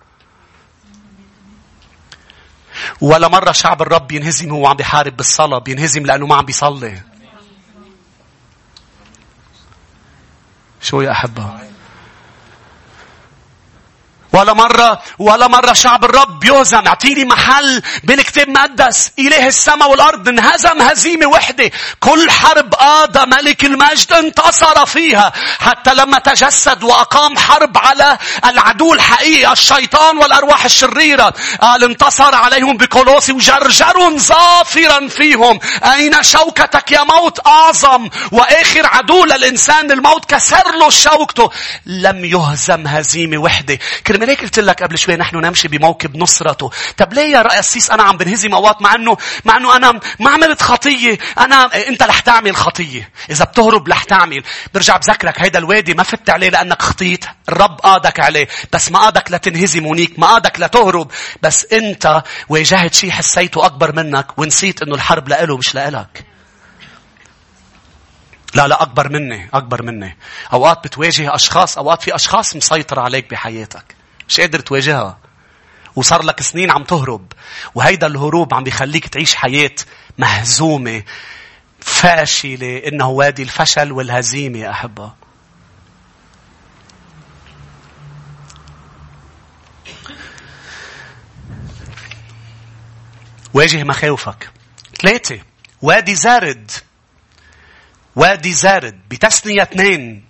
ولا مرة شعب الرب بينهزم وهو عم بيحارب بالصلاة بينهزم لأنه ما عم بيصلي. شو يا أحبة؟ ولا مرة ولا مرة شعب الرب يهزم اعطيني محل بين كتاب مقدس إله السماء والأرض انهزم هزيمة وحدة. كل حرب قاد ملك المجد انتصر فيها. حتى لما تجسد وأقام حرب على العدو الحقيقي الشيطان والأرواح الشريرة قال انتصر عليهم بكولوسي وجرجر ظافرا فيهم. أين شوكتك يا موت؟ أعظم وآخر عدو للإنسان. الموت كسر له شوكته. لم يهزم هزيمة وحدة. كرمال هيك قلت لك قبل شوي نحن نمشي بموكب نصرته. طب ليه يا رئيس أنا عم بنهزم أوقات مع أنه مع أنه أنا ما عملت خطية. أنا أنت رح تعمل خطية. إذا بتهرب رح تعمل. برجع بذكرك هيدا الوادي ما فت عليه لأنك خطيت. الرب قادك عليه. بس ما قادك لتنهزم هونيك. ما قادك لتهرب. بس أنت واجهت شيء حسيته أكبر منك ونسيت أنه الحرب لإله مش لإلك. لا لا أكبر مني أكبر مني أوقات بتواجه أشخاص أوقات في أشخاص مسيطر عليك بحياتك مش قادر تواجهها. وصار لك سنين عم تهرب. وهيدا الهروب عم بيخليك تعيش حياة مهزومة فاشلة إنه وادي الفشل والهزيمة يا أحبة. واجه مخاوفك. ثلاثة. وادي زارد. وادي زارد. بتسنية اثنين.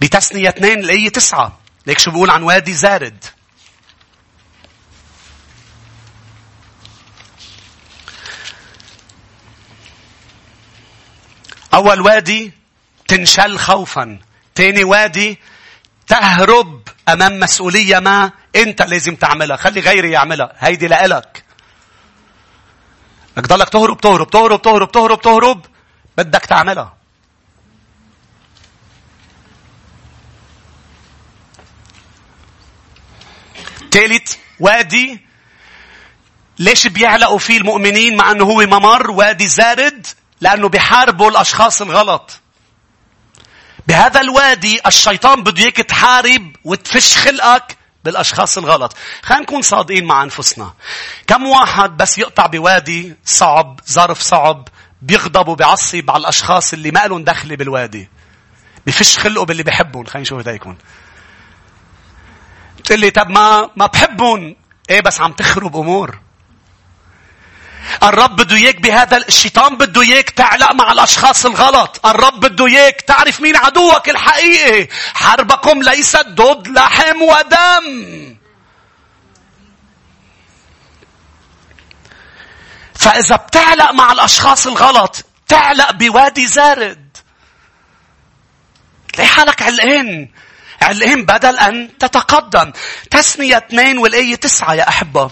بتسنية اثنين الآية تسعة. ليك شو بيقول عن وادي زارد. أول وادي تنشل خوفا تاني وادي تهرب أمام مسؤولية ما أنت لازم تعملها. خلي غيري يعملها. هيدي لإلك. بدك تهرب تهرب تهرب تهرب تهرب تهرب. بدك تعملها. ثالث وادي ليش بيعلقوا فيه المؤمنين مع إنه هو ممر؟ وادي زارد لأنه بيحاربوا الأشخاص الغلط. بهذا الوادي الشيطان بده إياك تحارب وتفش خلقك بالأشخاص الغلط. خلينا نكون صادقين مع أنفسنا. كم واحد بس يقطع بوادي صعب ظرف صعب بيغضب وبيعصب على الأشخاص اللي ما لهم دخل بالوادي. بفش خلقه باللي بحبهم. خلينا نشوف هدايكم تقول لي طب ما ما بحبهم إيه بس عم تخرب أمور. الرب بده إياك بهذا الشيطان بده إياك تعلق مع الأشخاص الغلط. الرب بده إياك تعرف مين عدوك الحقيقي. حربكم ليست ضد لحم ودم. فإذا بتعلق مع الأشخاص الغلط تعلق بوادي زارد. تلاقي حالك علقان علقان بدل أن تتقدم. تسنية اثنين والآية تسعة يا أحبة.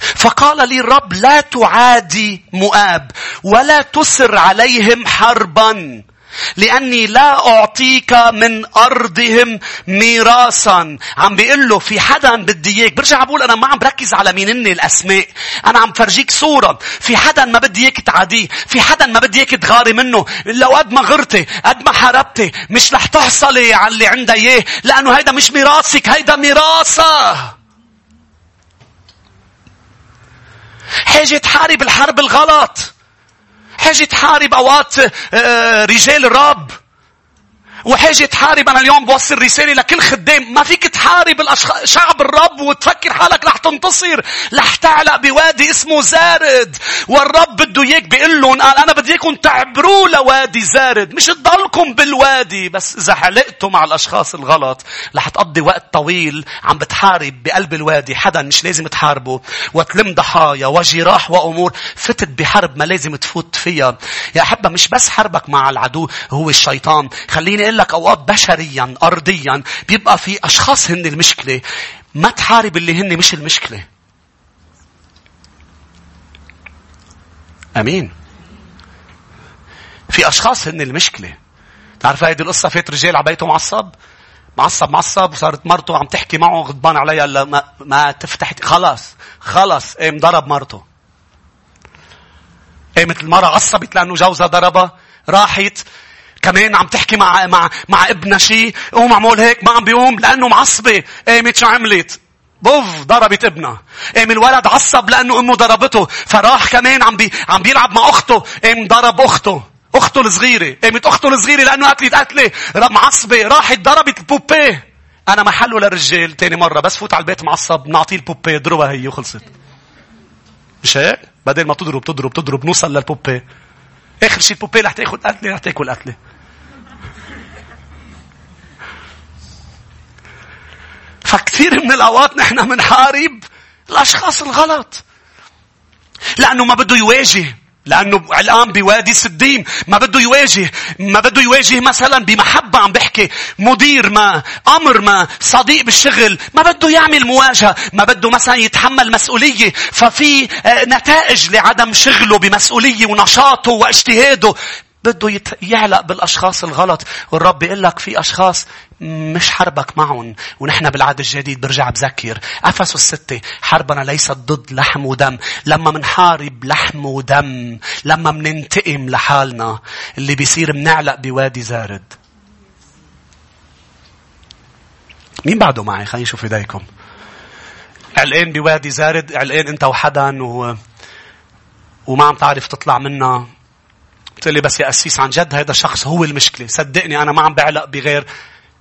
فقال لي الرب لا تعادي مؤاب ولا تسر عليهم حربا. لأني لا أعطيك من أرضهم ميراثا. عم بيقول له في حدا بدي إياك. برجع بقول أنا ما عم بركز على مين إني الأسماء. أنا عم فرجيك صورة. في حدا ما بدي إياك تعاديه. في حدا ما بدي إياك تغاري منه. لو قد ما غرتي قد ما حاربتي مش رح تحصلي على اللي عندها إياه. لأنه هيدا مش ميراثك هيدا ميراثة. حاجة تحارب الحرب الغلط. حاجة تحارب أوقات آه، رجال الرب. وحاجة تحارب. أنا اليوم بوصل رسالة لكل خدام. ما فيك تحارب شعب الرب وتفكر حالك رح تنتصر. رح تعلق بوادي اسمه زارد. والرب بده إياك بيقول لهم قال أنا بدي إياكم تعبروا لوادي زارد. مش تضلكم بالوادي بس إذا حلقتوا مع الأشخاص الغلط رح تقضي وقت طويل عم بتحارب بقلب الوادي. حدا مش لازم تحاربه. وتلم ضحايا وجراح وأمور فتت بحرب ما لازم تفوت فيها. يا أحبة مش بس حربك مع العدو هو الشيطان. خليني أقول لك أوقات بشريا أرضيا بيبقى في أشخاص هن المشكلة. ما تحارب اللي هن مش المشكلة. أمين. في أشخاص هن المشكلة. تعرف هيدي القصة؟ فات رجال على بيته معصب. معصب معصب وصارت مرته عم تحكي معه غضبان عليها ما, ما تفتح خلاص خلاص قام ضرب مرته. قامت المرة عصبت لأنه جوزها ضربها. راحت كمان عم تحكي مع مع مع ابنها شيء قوم عمول هيك ما عم بيقوم لأنه معصبة. قامت شو عملت؟ بوف ضربت ابنها. قام الولد عصب لأنه أمه ضربته. فراح كمان عم بي عم بيلعب مع أخته. قام ضرب أخته أخته الصغيرة. قامت أخته الصغيرة لأنه أكلت قتله معصبة راحت ضربت البوبيه. أنا محله للرجال تاني مرة بس فوت على البيت معصب نعطيه البوبيه اضربها هي وخلصت. مش هيك؟ بدل ما تضرب تضرب تضرب نوصل للبوبيه. آخر شيء البوبيه رح تاخذ قتله رح تاكل قتله فكثير من الأوقات نحن منحارب الأشخاص الغلط. لأنه ما بده يواجه. لأنه الآن بوادي سديم ما بده يواجه ما بده يواجه مثلا بمحبة عم بحكي مدير ما أمر ما صديق بالشغل ما بده يعمل مواجهة ما بده مثلا يتحمل مسؤولية ففي آه، نتائج لعدم شغله بمسؤولية ونشاطه واجتهاده بده يعلق بالأشخاص الغلط والرب بيقول لك في أشخاص مش حربك معهم ونحن بالعهد الجديد برجع بذكر أفسس الستة حربنا ليست ضد لحم ودم. لما منحارب لحم ودم لما مننتقم لحالنا اللي بيصير منعلق بوادي زارد. مين بعده معي؟ خلينا نشوف إيديكم. علقان بوادي زارد؟ علقان أنت وحدا و... وما عم تعرف تطلع منها قلت لي بس يا أسيس عن جد هذا الشخص هو المشكلة. صدقني أنا ما عم بعلق بغير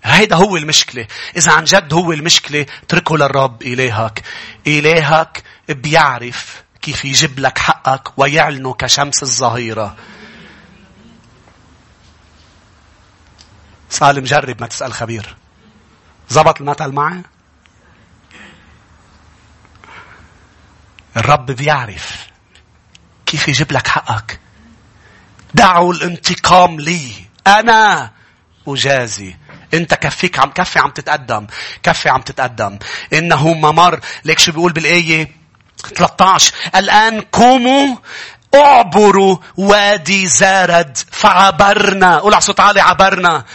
هيدا هو المشكلة. إذا عن جد هو المشكلة اتركه للرب إلهك. إلهك بيعرف كيف يجيب لك حقك ويعلنه كشمس الظهيرة. سالم جرب ما تسأل خبير. زبط المثل معي؟ الرب بيعرف كيف يجيب لك حقك دعوا الانتقام لي. أنا أجازي. أنت كفيك عم كفي عم تتقدم. كفي عم تتقدم. إنه ممر. ليك شو بيقول بالآية؟ 13 الآن قوموا اعبروا وادي زارد فعبرنا. قول على صوت عالي عبرنا.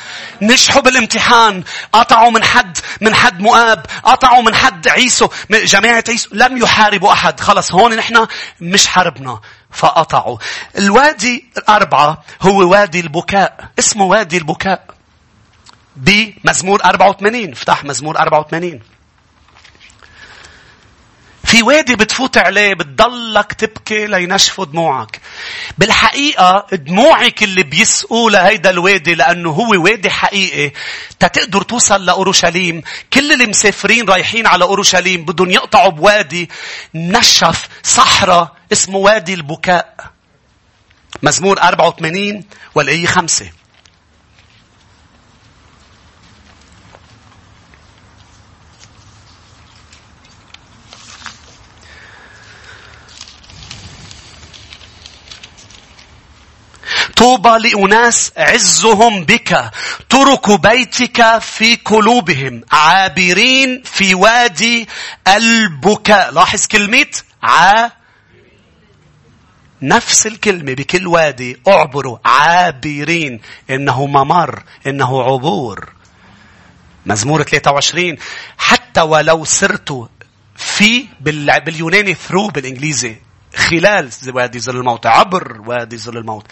نجحوا بالامتحان. قطعوا من حد من حد مؤاب. قطعوا من حد عيسو. جماعة عيسو. لم يحاربوا أحد. خلص هون نحن مش حربنا فقطعوا الوادي الأربعة هو وادي البكاء. اسمه وادي البكاء. بمزمور 84 افتح مزمور 84 في وادي بتفوت عليه بتضلك تبكي لينشفوا دموعك. بالحقيقة دموعك اللي بيسقوا لهيدا الوادي لأنه هو وادي حقيقي تتقدر توصل لأورشليم. كل اللي مسافرين رايحين على أورشليم بدهم يقطعوا بوادي نشف صحراء اسمه وادي البكاء. مزمور 84 والآية 5. طوبى لأناس عزهم بك. ترك بيتك في قلوبهم. عابرين في وادي البكاء. لاحظ كلمة ع. نفس الكلمة بكل وادي. اعبروا. عابرين. إنه ممر. إنه عبور. مزمور 23 حتى ولو سرت في باليوناني ثرو بالإنجليزي. خلال وادي ظل الموت عبر وادي ظل الموت.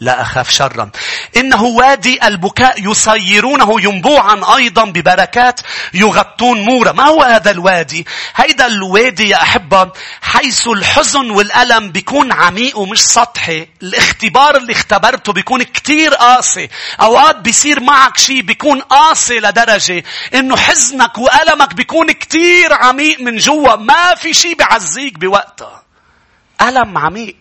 لا أخاف شرا. إنه وادي البكاء يصيرونه ينبوعا أيضا ببركات يغطون مورا. ما هو هذا الوادي؟ هيدا الوادي يا أحبة حيث الحزن والألم بيكون عميق ومش سطحي. الاختبار اللي اختبرته بيكون كتير قاسي. أوقات بيصير معك شيء بيكون قاسي لدرجة إنه حزنك وألمك بيكون كتير عميق من جوا. ما في شيء بيعزيك بوقتها. ألم عميق.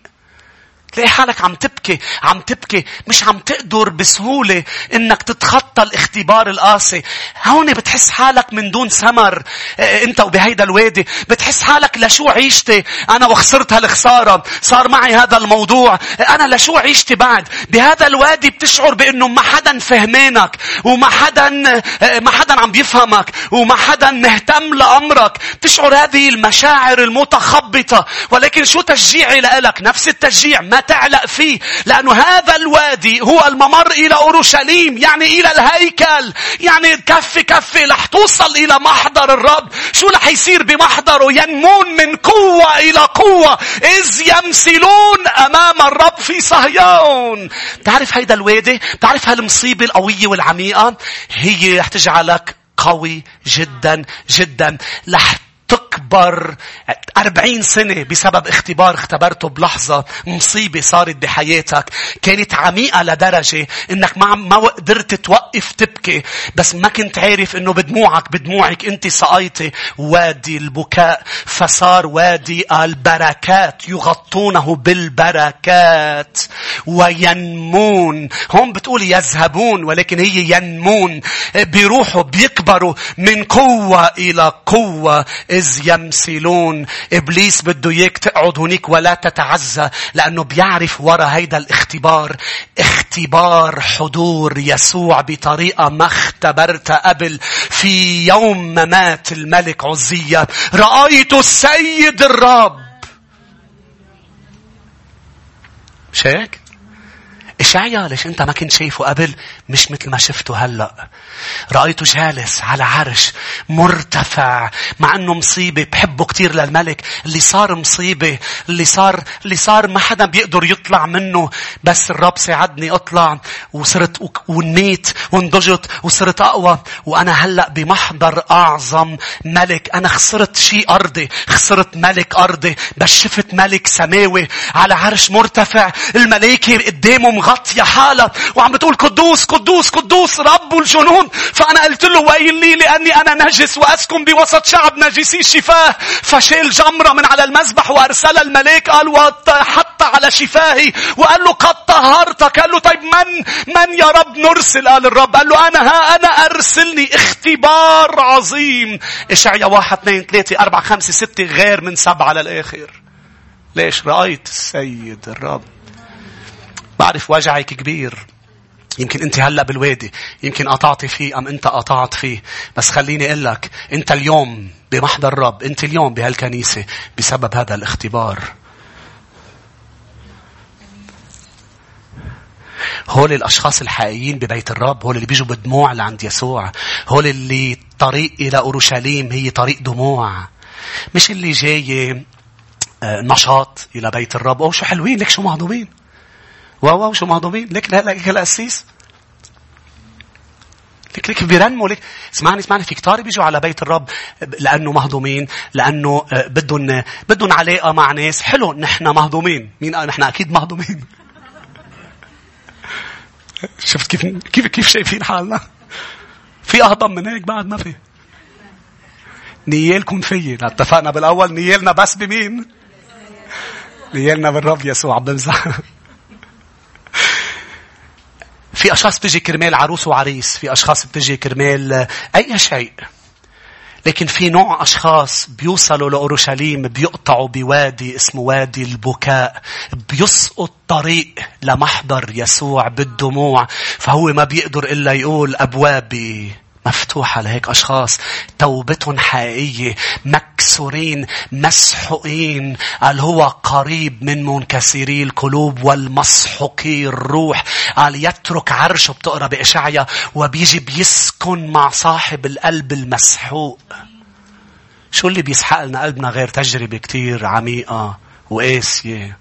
تلاقي حالك عم تبكي عم تبكي مش عم تقدر بسهولة إنك تتخطى الاختبار القاسي. هون بتحس حالك من دون ثمر آه، إنت وبهيدا الوادي. بتحس حالك لشو عيشتي؟ أنا وخسرت هالخسارة صار معي هذا الموضوع. أنا لشو عيشتي بعد؟ بهذا الوادي بتشعر بإنه ما حدا فهمانك وما حدا آه، ما حدا عم بيفهمك وما حدا مهتم لأمرك. تشعر هذه المشاعر المتخبطة. ولكن شو تشجيعي لك نفس التشجيع ما تعلق فيه. لأنه هذا الوادي هو الممر إلى أورشليم يعني إلى الهيكل. يعني كف كف رح توصل إلى محضر الرب. شو رح يصير بمحضره؟ ينمون من قوة إلى قوة. إذ يمثلون أمام الرب في صهيون. تعرف هيدا الوادي؟ تعرف هالمصيبة القوية والعميقة؟ هي رح تجعلك قوي جدا جدا. رح تكبر أربعين سنة بسبب اختبار اختبرته بلحظة مصيبة صارت بحياتك. كانت عميقة لدرجة إنك ما ما قدرت توقف تبكي. بس ما كنت عارف إنه بدموعك بدموعك أنت سقيتي وادي البكاء. فصار وادي البركات يغطونه بالبركات. وينمون. هم بتقول يذهبون ولكن هي ينمون. بيروحوا بيكبروا من قوة إلى قوة إذ يمثلون. إبليس بده إياك تقعد هنيك ولا تتعزى لأنه بيعرف ورا هيدا الاختبار. اختبار حضور يسوع بطريقة ما اختبرتها قبل. في يوم ما مات الملك عزية رأيت السيد الرب. مش هيك؟ إشعيا ليش أنت ما كنت شايفه قبل؟ مش مثل ما شفته هلأ. رأيته جالس على عرش مرتفع مع أنه مصيبة. بحبه كتير للملك. اللي صار مصيبة اللي صار اللي صار ما حدا بيقدر يطلع منه. بس الرب ساعدني أطلع. وصرت ونيت ونضجت وصرت أقوى. وأنا هلأ بمحضر أعظم ملك. أنا خسرت شيء أرضي. خسرت ملك أرضي. بس شفت ملك سماوي على عرش مرتفع. الملائكة قدامه مغطية حالها وعم بتقول قدوس قدوس قدوس رب الجنود فأنا قلت له ويل لي لأني أنا نجس وأسكن بوسط شعب نجسي الشفاه. فشيل جمرة من على المذبح وأرسل الملاك قال وحط على شفاهي. وقال له قد طهرتك. قال له طيب من من يا رب نرسل؟ قال الرب. قال له أنا ها أنا أرسلني. اختبار عظيم. إشعيا واحد اثنين ثلاثة أربعة خمسة ستة غير من سبعة للآخر. ليش؟ رأيت السيد الرب. بعرف وجعك كبير. يمكن انت هلا بالوادي يمكن قطعتي فيه أم انت قطعت فيه. بس خليني أقول لك انت اليوم بمحضر الرب انت اليوم بهالكنيسة بسبب هذا الاختبار. هول الأشخاص الحقيقيين ببيت الرب هول اللي بيجوا بدموع لعند يسوع. هول اللي طريق إلى أورشليم هي طريق دموع. مش اللي جاي آه، نشاط إلى بيت الرب. أو شو حلوين ليك شو مهضومين. واو شو مهضومين ليك لا لك القسيس لك لك بيرنموا لك اسمعني اسمعني في كتار بيجوا على بيت الرب لأنه مهضومين لأنه بدهم بدهم علاقه مع ناس حلو نحن مهضومين مين نحن أكيد مهضومين شفت كيف كيف كيف شايفين حالنا في اهضم من هيك بعد ما في نيالكم فيي اتفقنا بالاول نيالنا بس بمين نيالنا بالرب يسوع عم بمزح في أشخاص بتجي كرمال عروس وعريس في أشخاص بتجي كرمال أي شيء. لكن في نوع أشخاص بيوصلوا لأورشليم بيقطعوا بوادي اسمه وادي البكاء. بيسقط طريق لمحضر يسوع بالدموع. فهو ما بيقدر إلا يقول أبوابي مفتوحة لهيك أشخاص. توبتهم حقيقية. مكسورين مسحوقين. قال هو قريب من منكسري القلوب والمسحوقي الروح. قال يترك عرشه بتقرأ بإشعيا وبيجي بيسكن مع صاحب القلب المسحوق. شو اللي بيسحق لنا قلبنا غير تجربة كتير عميقة وقاسية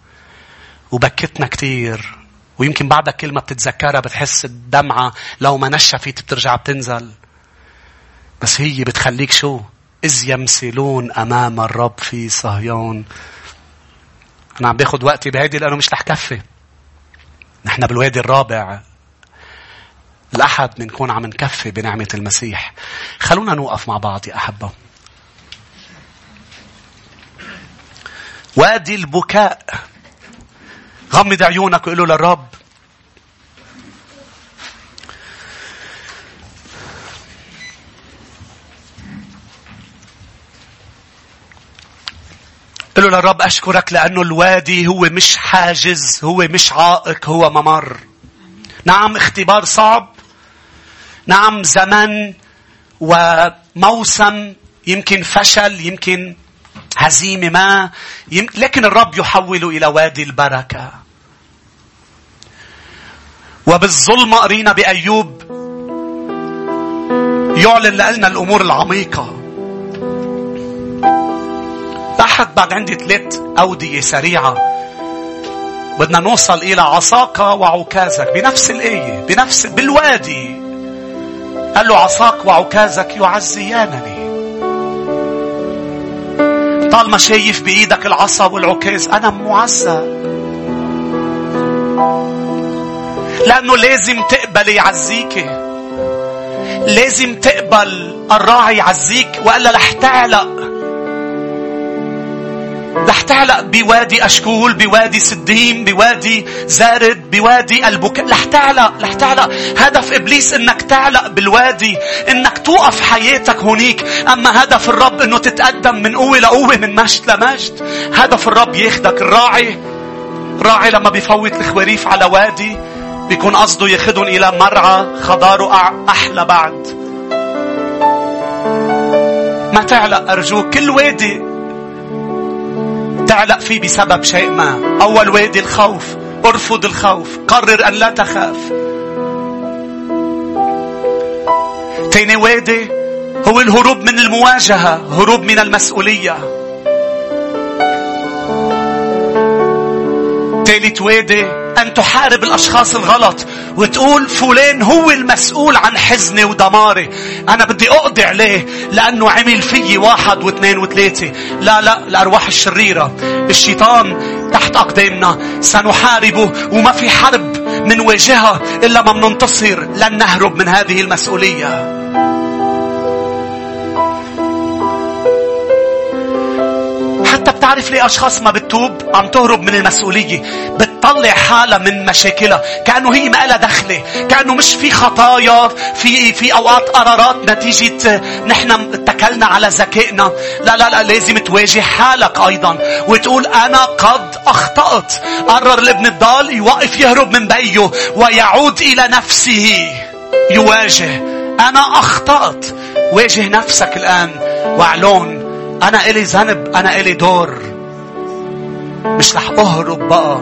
وبكتنا كتير؟ ويمكن بعدك كلمة بتتذكرها بتحس الدمعة لو ما نشفت بترجع بتنزل. بس هي بتخليك شو؟ إذ يمثلون أمام الرب في صهيون. أنا عم باخد وقتي بهيدي لأنه مش رح كفي. نحن بالوادي الرابع الأحد بنكون عم نكفي بنعمة المسيح. خلونا نوقف مع بعض يا أحبة. وادي البكاء. غمض عيونك وقول له للرب قل له للرب أشكرك لأنه الوادي هو مش حاجز هو مش عائق هو ممر. نعم اختبار صعب. نعم زمن وموسم يمكن فشل يمكن هزيمة ما يمكن لكن الرب يحول إلى وادي البركة. وبالظلمة قرينا بأيوب يعلن لنا الأمور العميقة. تحت بعد عندي ثلاث أودية سريعة. بدنا نوصل إلى عصاك وعكازك. بنفس الآية بنفس بالوادي. قال له عصاك وعكازك يعزيانني. طالما شايف بإيدك العصا والعكاز أنا معزى لأنه لازم تقبل يعزيك. لازم تقبل الراعي يعزيك وإلا رح تعلق. رح تعلق بوادي أشكول بوادي سديم بوادي زارد بوادي البكاء رح تعلق رح تعلق. هدف إبليس إنك تعلق بالوادي إنك توقف حياتك هونيك. أما هدف الرب إنه تتقدم من قوة لقوة من مجد لمجد. هدف الرب ياخدك الراعي الراعي لما بيفوت الخواريف على وادي بيكون قصده ياخدهم إلى مرعى خضاره أحلى بعد. ما تعلق أرجوك كل وادي تعلق فيه بسبب شيء ما. أول وادي الخوف أرفض الخوف قرر أن لا تخاف. تاني وادي هو الهروب من المواجهة هروب من المسؤولية. ثالث وادي أن تحارب الأشخاص الغلط وتقول فلان هو المسؤول عن حزني ودماري. أنا بدي أقضي عليه لأنه عمل فيي واحد واثنين وثلاثة. لا لا الأرواح الشريرة. الشيطان تحت أقدامنا. سنحاربه وما في حرب منواجهها إلا ما مننتصر لن نهرب من هذه المسؤولية. بتعرف ليه أشخاص ما بتتوب؟ عم تهرب من المسؤولية. بتطلع حالها من مشاكلها. كأنه هي ما لها دخلة. كأنه مش في خطايا في في أوقات قرارات نتيجة نحن اتكلنا على ذكائنا. لا لا لا لازم تواجه حالك أيضا. وتقول أنا قد أخطأت. قرر الابن الضال يوقف يهرب من بيه ويعود إلى نفسه. يواجه. أنا أخطأت. واجه نفسك الآن. واعلون أنا إلي ذنب أنا إلي دور. مش رح أهرب بقى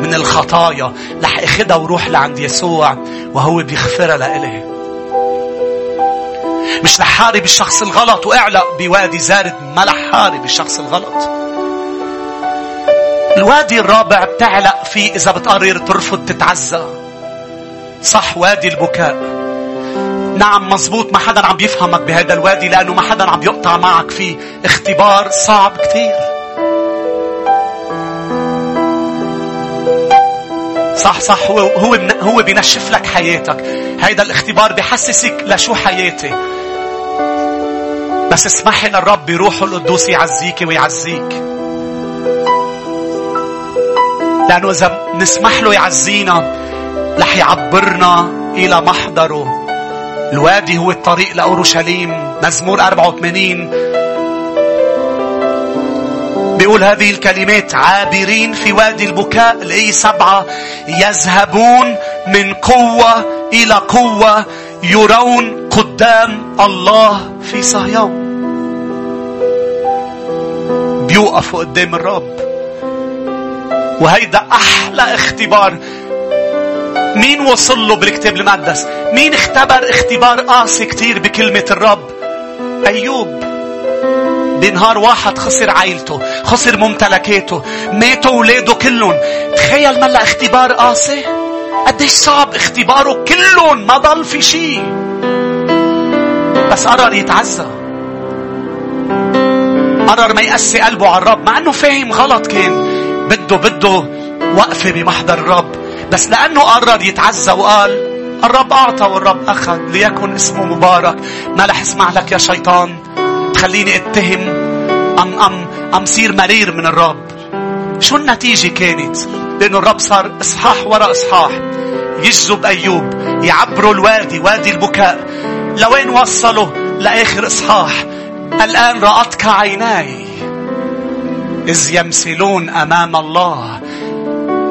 من الخطايا رح أخدها وروح لعند يسوع وهو بيغفرها لإلي. مش رح حارب الشخص الغلط وأعلق بوادي زارد ما رح حارب الشخص الغلط. الوادي الرابع بتعلق فيه إذا بتقرر ترفض تتعزى. صح وادي البكاء. نعم مزبوط ما حدا عم بيفهمك بهذا الوادي لأنه ما حدا عم يقطع معك فيه اختبار صعب كثير صح صح. هو هو هو بينشف لك حياتك. هيدا الاختبار بحسسك لشو حياتي. بس اسمحي للرب بروحه القدوس يعزيك ويعزيك. لأنه إذا نسمح له يعزينا رح يعبرنا إلى محضره. الوادي هو الطريق لأورشليم مزمور 84 بيقول هذه الكلمات عابرين في وادي البكاء الآية سبعة يذهبون من قوة إلى قوة يرون قدام الله في صهيون. بيوقفوا قدام الرب. وهيدا أحلى اختبار. مين وصل له بالكتاب المقدس؟ مين اختبر اختبار قاسي كتير بكلمة الرب؟ أيوب. بنهار واحد خسر عائلته خسر ممتلكاته ماتوا أولاده كلهم. تخيل ملا اختبار قاسي؟ قديش صعب اختباره كلهم ما ضل في شيء بس قرر يتعزى قرر ما يقسي قلبه على الرب مع إنه فاهم غلط كان. بده بده وقفة بمحضر الرب. بس لأنه قرر يتعزى وقال الرب أعطى والرب أخذ ليكن اسمه مبارك. ما رح اسمع لك يا شيطان. تخليني اتهم. أم أم أم صير مرير من الرب. شو النتيجة كانت؟ لأنه الرب صار إصحاح وراء إصحاح. يجذب أيوب. يعبروا الوادي وادي البكاء. لوين وصلوا لآخر إصحاح. الآن رأتك عيناي. إذ يمثلون أمام الله.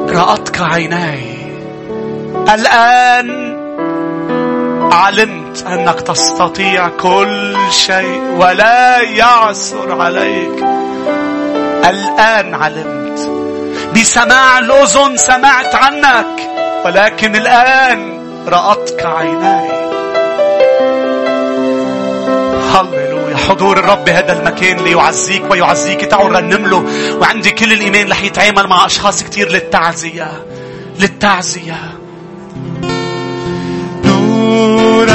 رأتك عيناي. الآن علمت أنك تستطيع كل شيء ولا يعثر عليك. الآن علمت. بسماع الأذن سمعت عنك ولكن الآن رأتك عيناي. هللويا. حضور الرب هذا المكان ليعزيك ويعزيك. تعالوا نرنم له. وعندي كل الإيمان رح يتعامل مع أشخاص كتير للتعزية. للتعزية. نور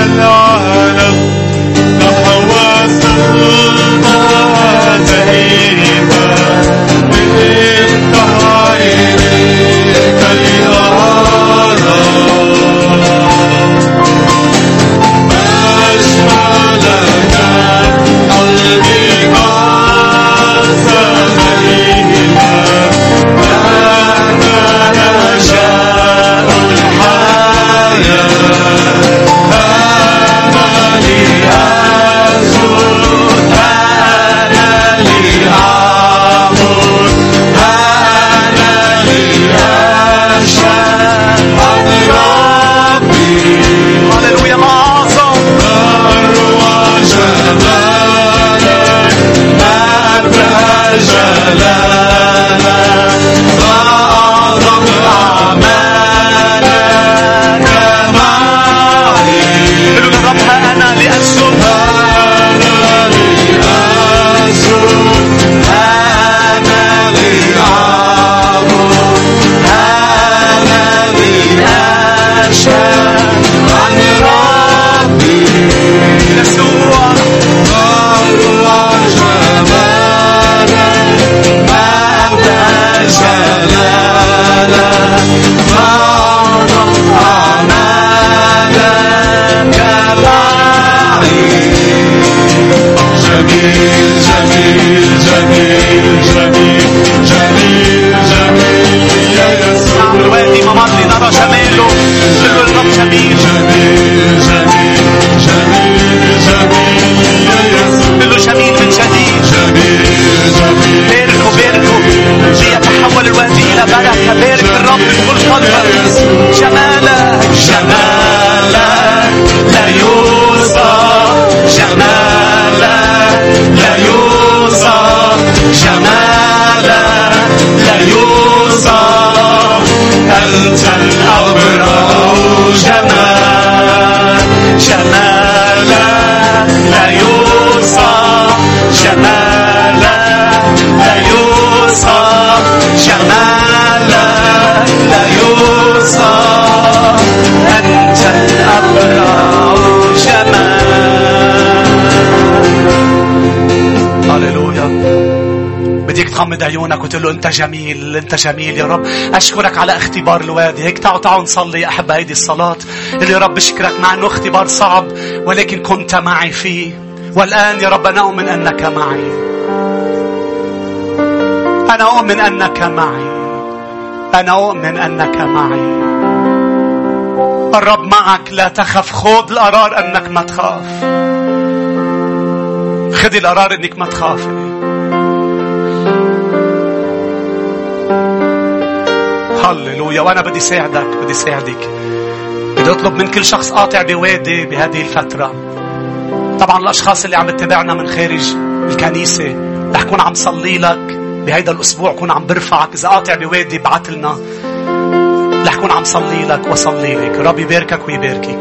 جميل أنت جميل يا رب. أشكرك على اختبار الوادي هيك تعالوا تعالوا نصلي أحب هيدي الصلاة. اللي يا رب أشكرك مع أنه اختبار صعب ولكن كنت معي فيه. والآن يا رب أنا أؤمن أنك معي. أنا أؤمن أنك معي. أنا أؤمن أنك معي. الرب معك لا تخف. خذ القرار أنك ما تخاف. خذي القرار أنك ما تخافي هللويا وأنا بدي ساعدك بدي ساعدك. بدي أطلب من كل شخص قاطع بوادي بهذه الفترة. طبعا الأشخاص اللي عم تتابعنا من خارج الكنيسة رح كون عم صلي لك. بهيدا الأسبوع كون عم برفعك. إذا قاطع بوادي ابعت لنا. رح كون عم صلي لك وصلي لك. ربي يباركك ويباركك.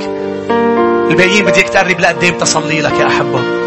الباقيين بدي اياك تقرب لقدام تصلي لك يا أحبة.